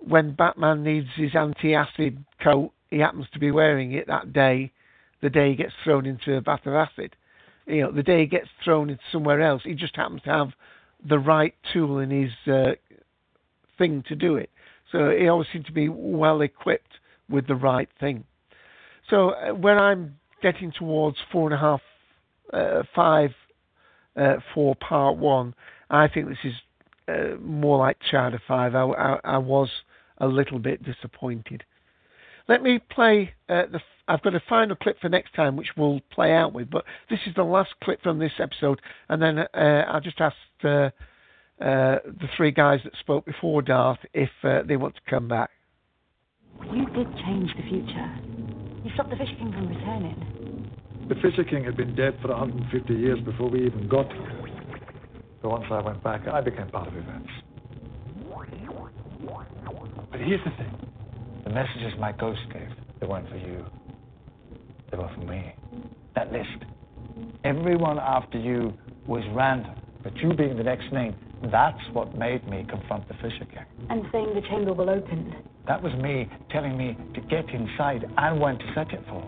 when Batman needs his anti-acid coat, he happens to be wearing it that day. The day he gets thrown into a bath of acid, you know, the day he gets thrown into somewhere else, he just happens to have the right tool in his uh, thing to do it. So he always seems to be well equipped with the right thing. So uh, when I'm getting towards four and a half, uh, five uh, for part one. I think this is uh, more like of Five. I, I, I, was a little bit disappointed. Let me play uh, the. I've got a final clip for next time, which we'll play out with. But this is the last clip from this episode, and then uh, I'll just ask uh, uh, the three guys that spoke before Darth if they want to come back. You did change the future. You stopped the Fisher King from returning. The Fisher King had been dead for 150 years before we even got here. So once I went back, I became part of events. But here's the thing. The messages my ghost gave, they weren't for you. They were for me. That list. Everyone after you was random. But you being the next name, that's what made me confront the Fisher King. And saying the chamber will open. That was me telling me to get inside and when to set it for.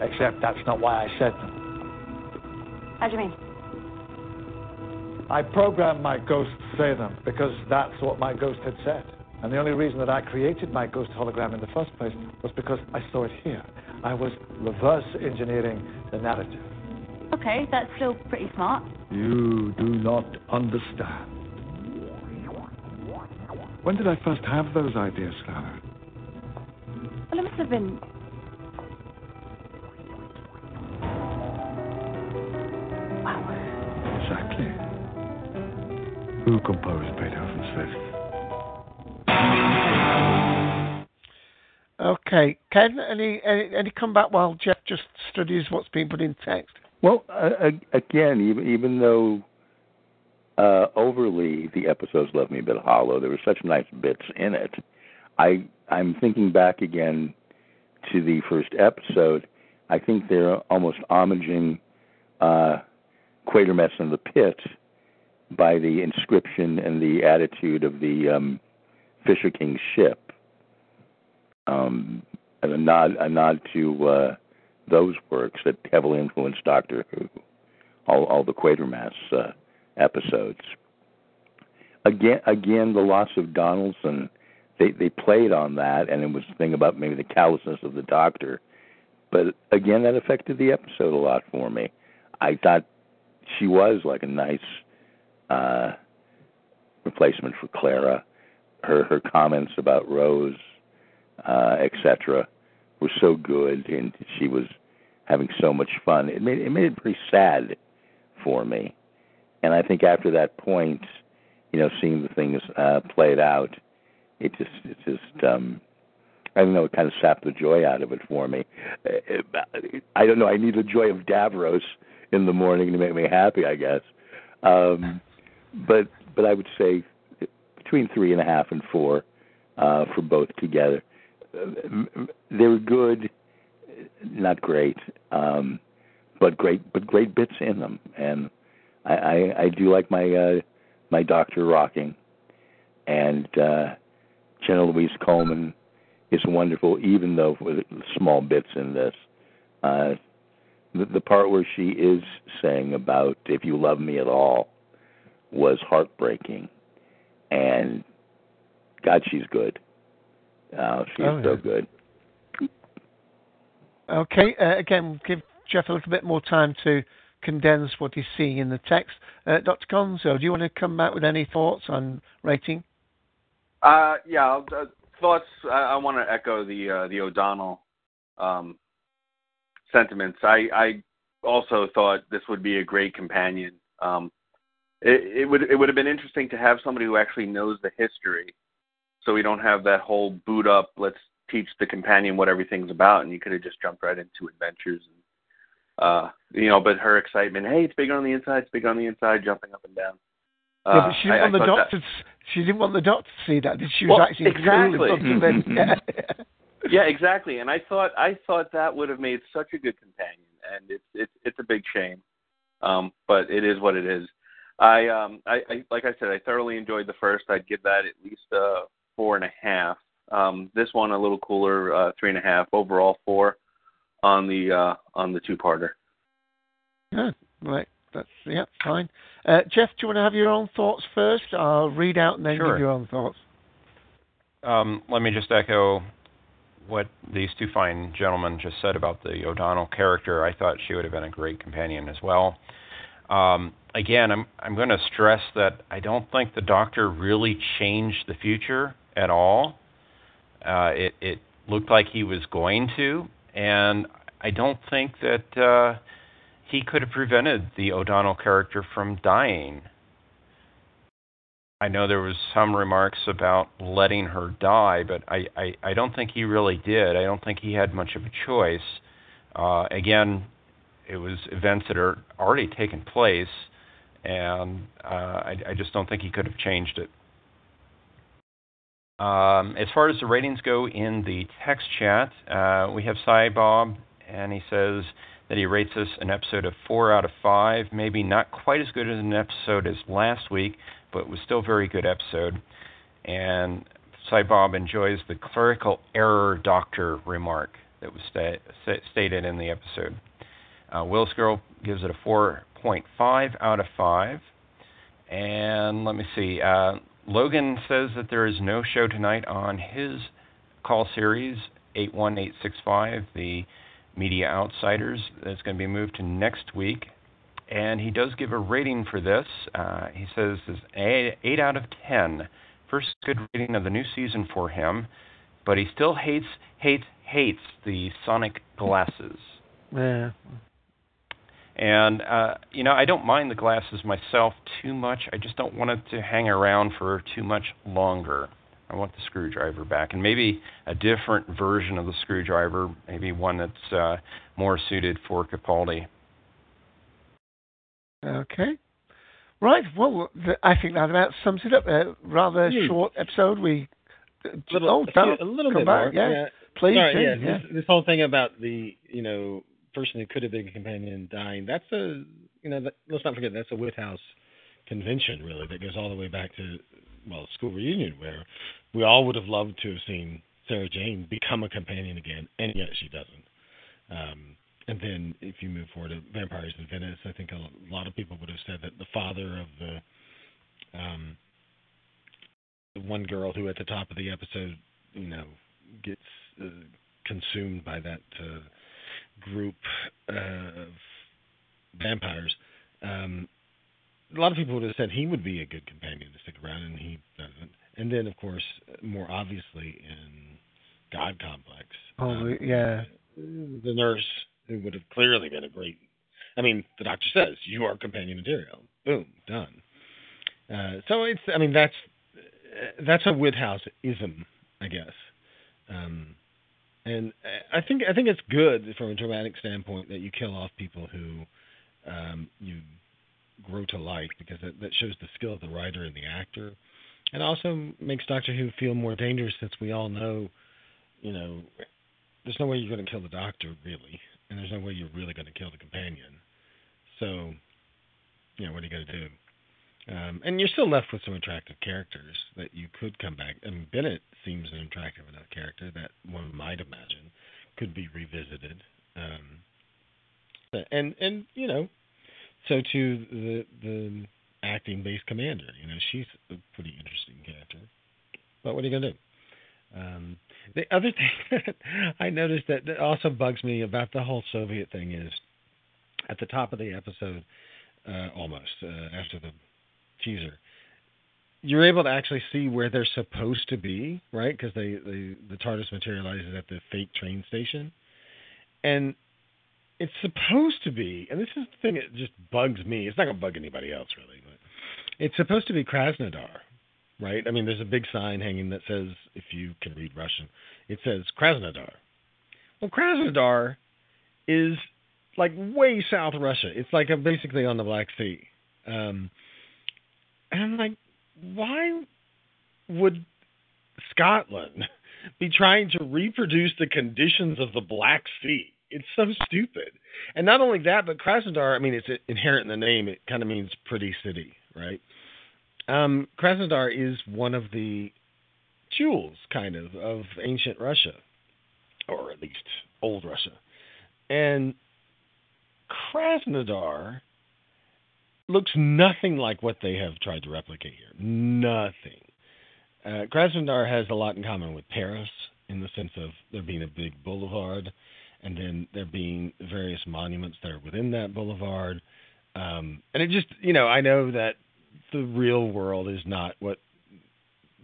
Except that's not why I said them. How do you mean? I programmed my ghost to say them because that's what my ghost had said. And the only reason that I created my ghost hologram in the first place was because I saw it here. I was reverse engineering the narrative. Okay, that's still pretty smart. You do not understand. When did I first have those ideas, Clara? Well, it must have been. Wow. Exactly. Who composed Beethoven's Fifth? Okay, Ken, any, any any comeback while Jeff just studies what's been put in text? Well, uh, again, even even though uh, overly the episodes left me a bit hollow, there were such nice bits in it. I I'm thinking back again to the first episode. I think they're almost homaging uh, Quatermass in the Pit by the inscription and the attitude of the um, Fisher King ship, um, and a nod a nod to uh, those works that heavily influenced Doctor Who, all, all the Quatermass uh, episodes. Again, again, the loss of Donaldson they they played on that, and it was the thing about maybe the callousness of the doctor. But again, that affected the episode a lot for me. I thought she was like a nice uh, replacement for Clara. Her her comments about Rose, uh, etc., were so good, and she was having so much fun. It made it made it pretty sad for me. And I think after that point, you know, seeing the things uh, played out, it just it just um I don't know, it kind of sapped the joy out of it for me. I don't know. I need the joy of Davros in the morning to make me happy, I guess. Um, but but I would say between three and a half and four uh, for both together. They were good, not great, um, but great, but great bits in them, and I, I, I do like my uh, my Doctor rocking, and uh, Jenna Louise Coleman is wonderful, even though with small bits in this. Uh, the, the part where she is saying about "if you love me at all" was heartbreaking, and God, she's good. Oh, she's Oh, so good. Okay, uh, again, give Jeff a little bit more time to condense what he's seeing in the text. Uh, Dr. Gonzo, do you want to come back with any thoughts on rating? Uh, yeah, uh, thoughts. I, I want to echo the uh, the O'Donnell um, sentiments. I, I also thought this would be a great companion. Um, it, it would it would have been interesting to have somebody who actually knows the history, so we don't have that whole boot up. Let's teach the companion what everything's about, and you could have just jumped right into adventures. And, uh, you know, but her excitement. Hey, it's bigger on the inside. It's bigger on the inside, jumping up and down. Uh, yeah, but she didn't I- want the doctor. that- she didn't want the doctor to see that. She? Was Well, actually exactly. cool and something, yeah. yeah, exactly. And I thought I thought that would have made such a good companion, and it's it's it's a big shame, um, but it is what it is. I um I, I like I said I thoroughly enjoyed the first. I'd give that at least a four and a half. Um, this one a little cooler, uh, three and a half. Overall four on the uh on the two parter. Yeah, right. That's yeah, fine. Uh, Jeff, do you want to have your own thoughts first? I'll read out and then Sure. give your own thoughts. Um, let me just echo what these two fine gentlemen just said about the O'Donnell character. I thought she would have been a great companion as well. Um, again, I'm I'm going to stress that I don't think the Doctor really changed the future at all. Uh, it it looked like he was going to, and I don't think that uh, he could have prevented the O'Donnell character from dying. I know there was some remarks about letting her die, but I, I, I don't think he really did. I don't think he had much of a choice. Uh, again, it was events that are already taken place, and uh, I, I just don't think he could have changed it. Um, as far as the ratings go in the text chat, uh, we have Cy Bob, and he says that he rates this an episode of four out of five. Maybe not quite as good as an episode as last week, but was still a very good episode. And Cy Bob enjoys the clerical error doctor remark that was sta- stated in the episode. Uh, Will's Girl gives it a 4.5 out of 5. And let me see. Uh, Logan says that there is no show tonight on his call series 81865, the Media Outsiders. That's going to be moved to next week. And he does give a rating for this. Uh, he says it's a 8 out of 10. First good rating of the new season for him, but he still hates, hates, hates the sonic glasses. Yeah. And uh, you know, I don't mind the glasses myself too much. I just don't want it to hang around for too much longer. I want the screwdriver back, and maybe a different version of the screwdriver, maybe one that's uh, more suited for Capaldi. Okay. Right. Well, th- I think that about sums it up. A rather Hmm. short episode. We. little, oh, a, few- a little come bit back. more. Yeah. Please. Sorry, do, yeah, yeah. This, this whole thing about the you know person who could have been a companion dying. That's a you know that, let's not forget that's a Whithouse convention really that goes all the way back to well school reunion where we all would have loved to have seen Sarah Jane become a companion again, and yet she doesn't. Um, and then if you move forward to Vampires in Venice, I think a lot of people would have said that the father of the um, the one girl who at the top of the episode, you know, gets uh, consumed by that uh, group uh, of vampires. Um, a lot of people would have said he would be a good companion to stick around, and he doesn't. And then, of course, more obviously in God Complex, Oh, um, yeah. the nurse who would have clearly been a great. I mean, the doctor says you are companion material. Boom, done. Uh, so it's. I mean, that's that's a Whithouse ism, I guess. Um, and I think I think it's good from a dramatic standpoint that you kill off people who um, you grow to like because that, that shows the skill of the writer and the actor, and also makes Doctor Who feel more dangerous since we all know, you know, there's no way you're going to kill the Doctor really, and there's no way you're really going to kill the companion. So, you know, what are you going to do? Um, and you're still left with some attractive characters that you could come back. I mean, Bennett seems an attractive enough character that one might imagine could be revisited. Um, and and you know, so to the the acting base commander. You know, she's a pretty interesting character. But what are you gonna do? Um, the other thing that I noticed that, that also bugs me about the whole Soviet thing is at the top of the episode, uh, almost uh, after the teaser, you're able to actually see where they're supposed to be, right? Because they, they the TARDIS materializes at the fake train station, and it's supposed to be. And this is the thing that just bugs me. It's not gonna bug anybody else really, but it's supposed to be Krasnodar, right? I mean, there's a big sign hanging that says, if you can read Russian, it says Krasnodar. Well, Krasnodar is like way south Russia. It's like a, basically on the Black Sea. Um, and I'm like, why would Scotland be trying to reproduce the conditions of the Black Sea? It's so stupid. And not only that, but Krasnodar, I mean, it's inherent in the name. It kind of means pretty city, right? Um, Krasnodar is one of the jewels, kind of, of ancient Russia, or at least old Russia. And Krasnodar looks nothing like what they have tried to replicate here. Nothing. Uh, Krasnodar has a lot in common with Paris in the sense of there being a big boulevard and then there being various monuments that are within that boulevard. Um, and it just, you know, I know that the real world is not what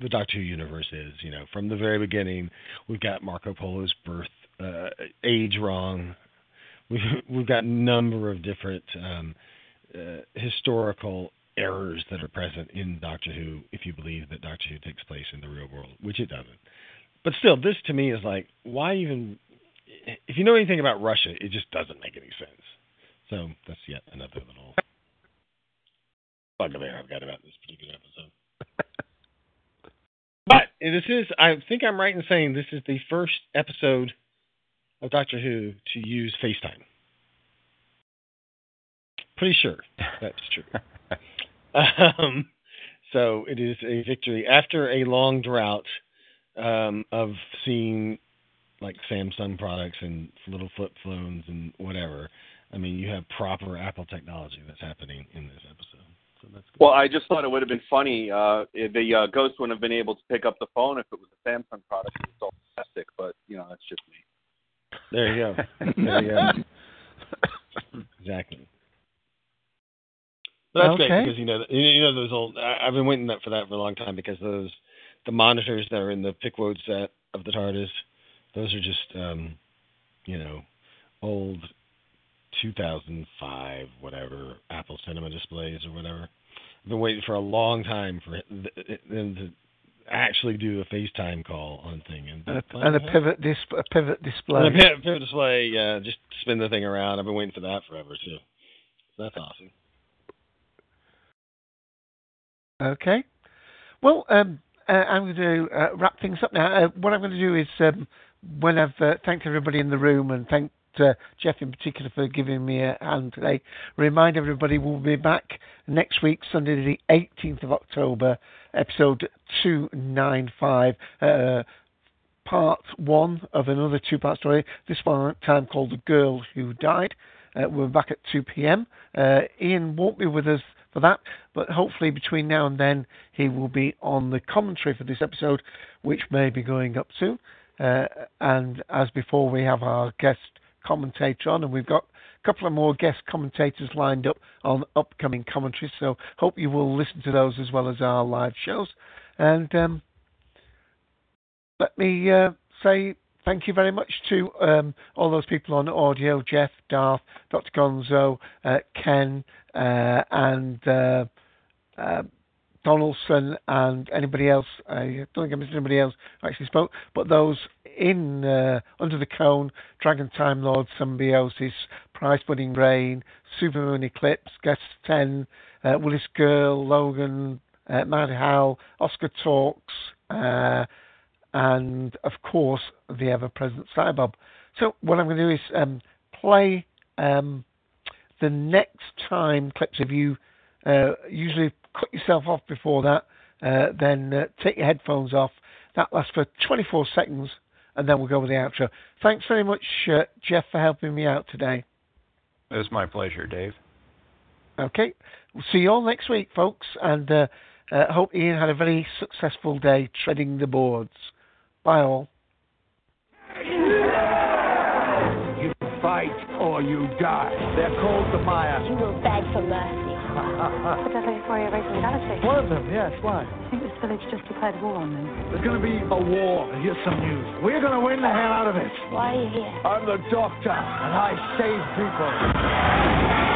the Doctor Who universe is. You know, from the very beginning, we've got Marco Polo's birth uh, age wrong. We've we've got a number of different um, uh, historical errors that are present in Doctor Who. If you believe that Doctor Who takes place in the real world, which it doesn't. But still, this to me is like, why even? If you know anything about Russia, it just doesn't make any sense. So that's yet another little bugbear I've got about this particular episode. but this is, I think I'm right in saying this is the first episode of Doctor Who to use FaceTime. Pretty sure that's true. um, so it is a victory after a long drought um, of seeing like Samsung products and little flip phones and whatever. I mean, you have proper Apple technology that's happening in this episode. So that's good. well, I just thought it would have been funny. Uh, the uh, ghost wouldn't have been able to pick up the phone if it was a Samsung product. It's all plastic, but you know that's just me. There you go. there you go. exactly. But that's Okay. great because you know you you know those old. I, I've been waiting that for that for a long time because those the monitors that are in the Pickwood set of the TARDIS, those are just um, you know old 2005 whatever Apple Cinema displays or whatever. I've been waiting for a long time for them to actually do a FaceTime call on thing and And a, and a pivot dis- a pivot display. and a pivot, pivot display, yeah, just spin the thing around. I've been waiting for that forever too. So that's awesome. Okay. Well, um, uh, I'm going to uh, wrap things up now. Uh, what I'm going to do is, um, when I've uh, thanked everybody in the room and thanked uh, Jeff in particular for giving me a hand today, remind everybody we'll be back next week, Sunday the 18th of October, episode 295. Uh, part one of another two part story, this one time called The Girl Who Died. Uh, we're back at 2 p.m. Uh, Ian won't be with us for that, but hopefully between now and then he will be on the commentary for this episode, which may be going up soon. Uh, and as before, we have our guest commentator on, and we've got a couple of more guest commentators lined up on upcoming commentaries. So hope you will listen to those as well as our live shows. And um, let me uh, say thank you very much to um, all those people on audio Jeff, Darth, Dr. Gonzo, uh, Ken, uh, and uh, uh, Donaldson, and anybody else. I don't think I missed anybody else actually spoke, but those in uh, Under the Cone, Dragon Time Lord, Symbiosis, Price Winning Rain, Supermoon Eclipse, Guest 10, uh, Willis Girl, Logan, uh, Mad Hal, Oscar Talks, uh, and of course the ever-present Cybob. So what I'm going to do is um, play um, the next time clips of you. Uh, usually cut yourself off before that, uh, then uh, take your headphones off. That lasts for 24 seconds, and then we'll go with the outro. Thanks very much, uh, Jeff, for helping me out today. It was my pleasure, Dave. Okay. We'll see you all next week, folks, and uh, uh, hope Ian had a very successful day treading the boards. Bye all. You fight or you die. They're called the Maya. You will beg for mercy. But they're looking for you away from galaxy. One of them, yes. Why? I think this village just declared war on them. There's going to be a war. Here's some news. We're going to win the hell out of it. Why are you here? I'm the doctor, and I save people.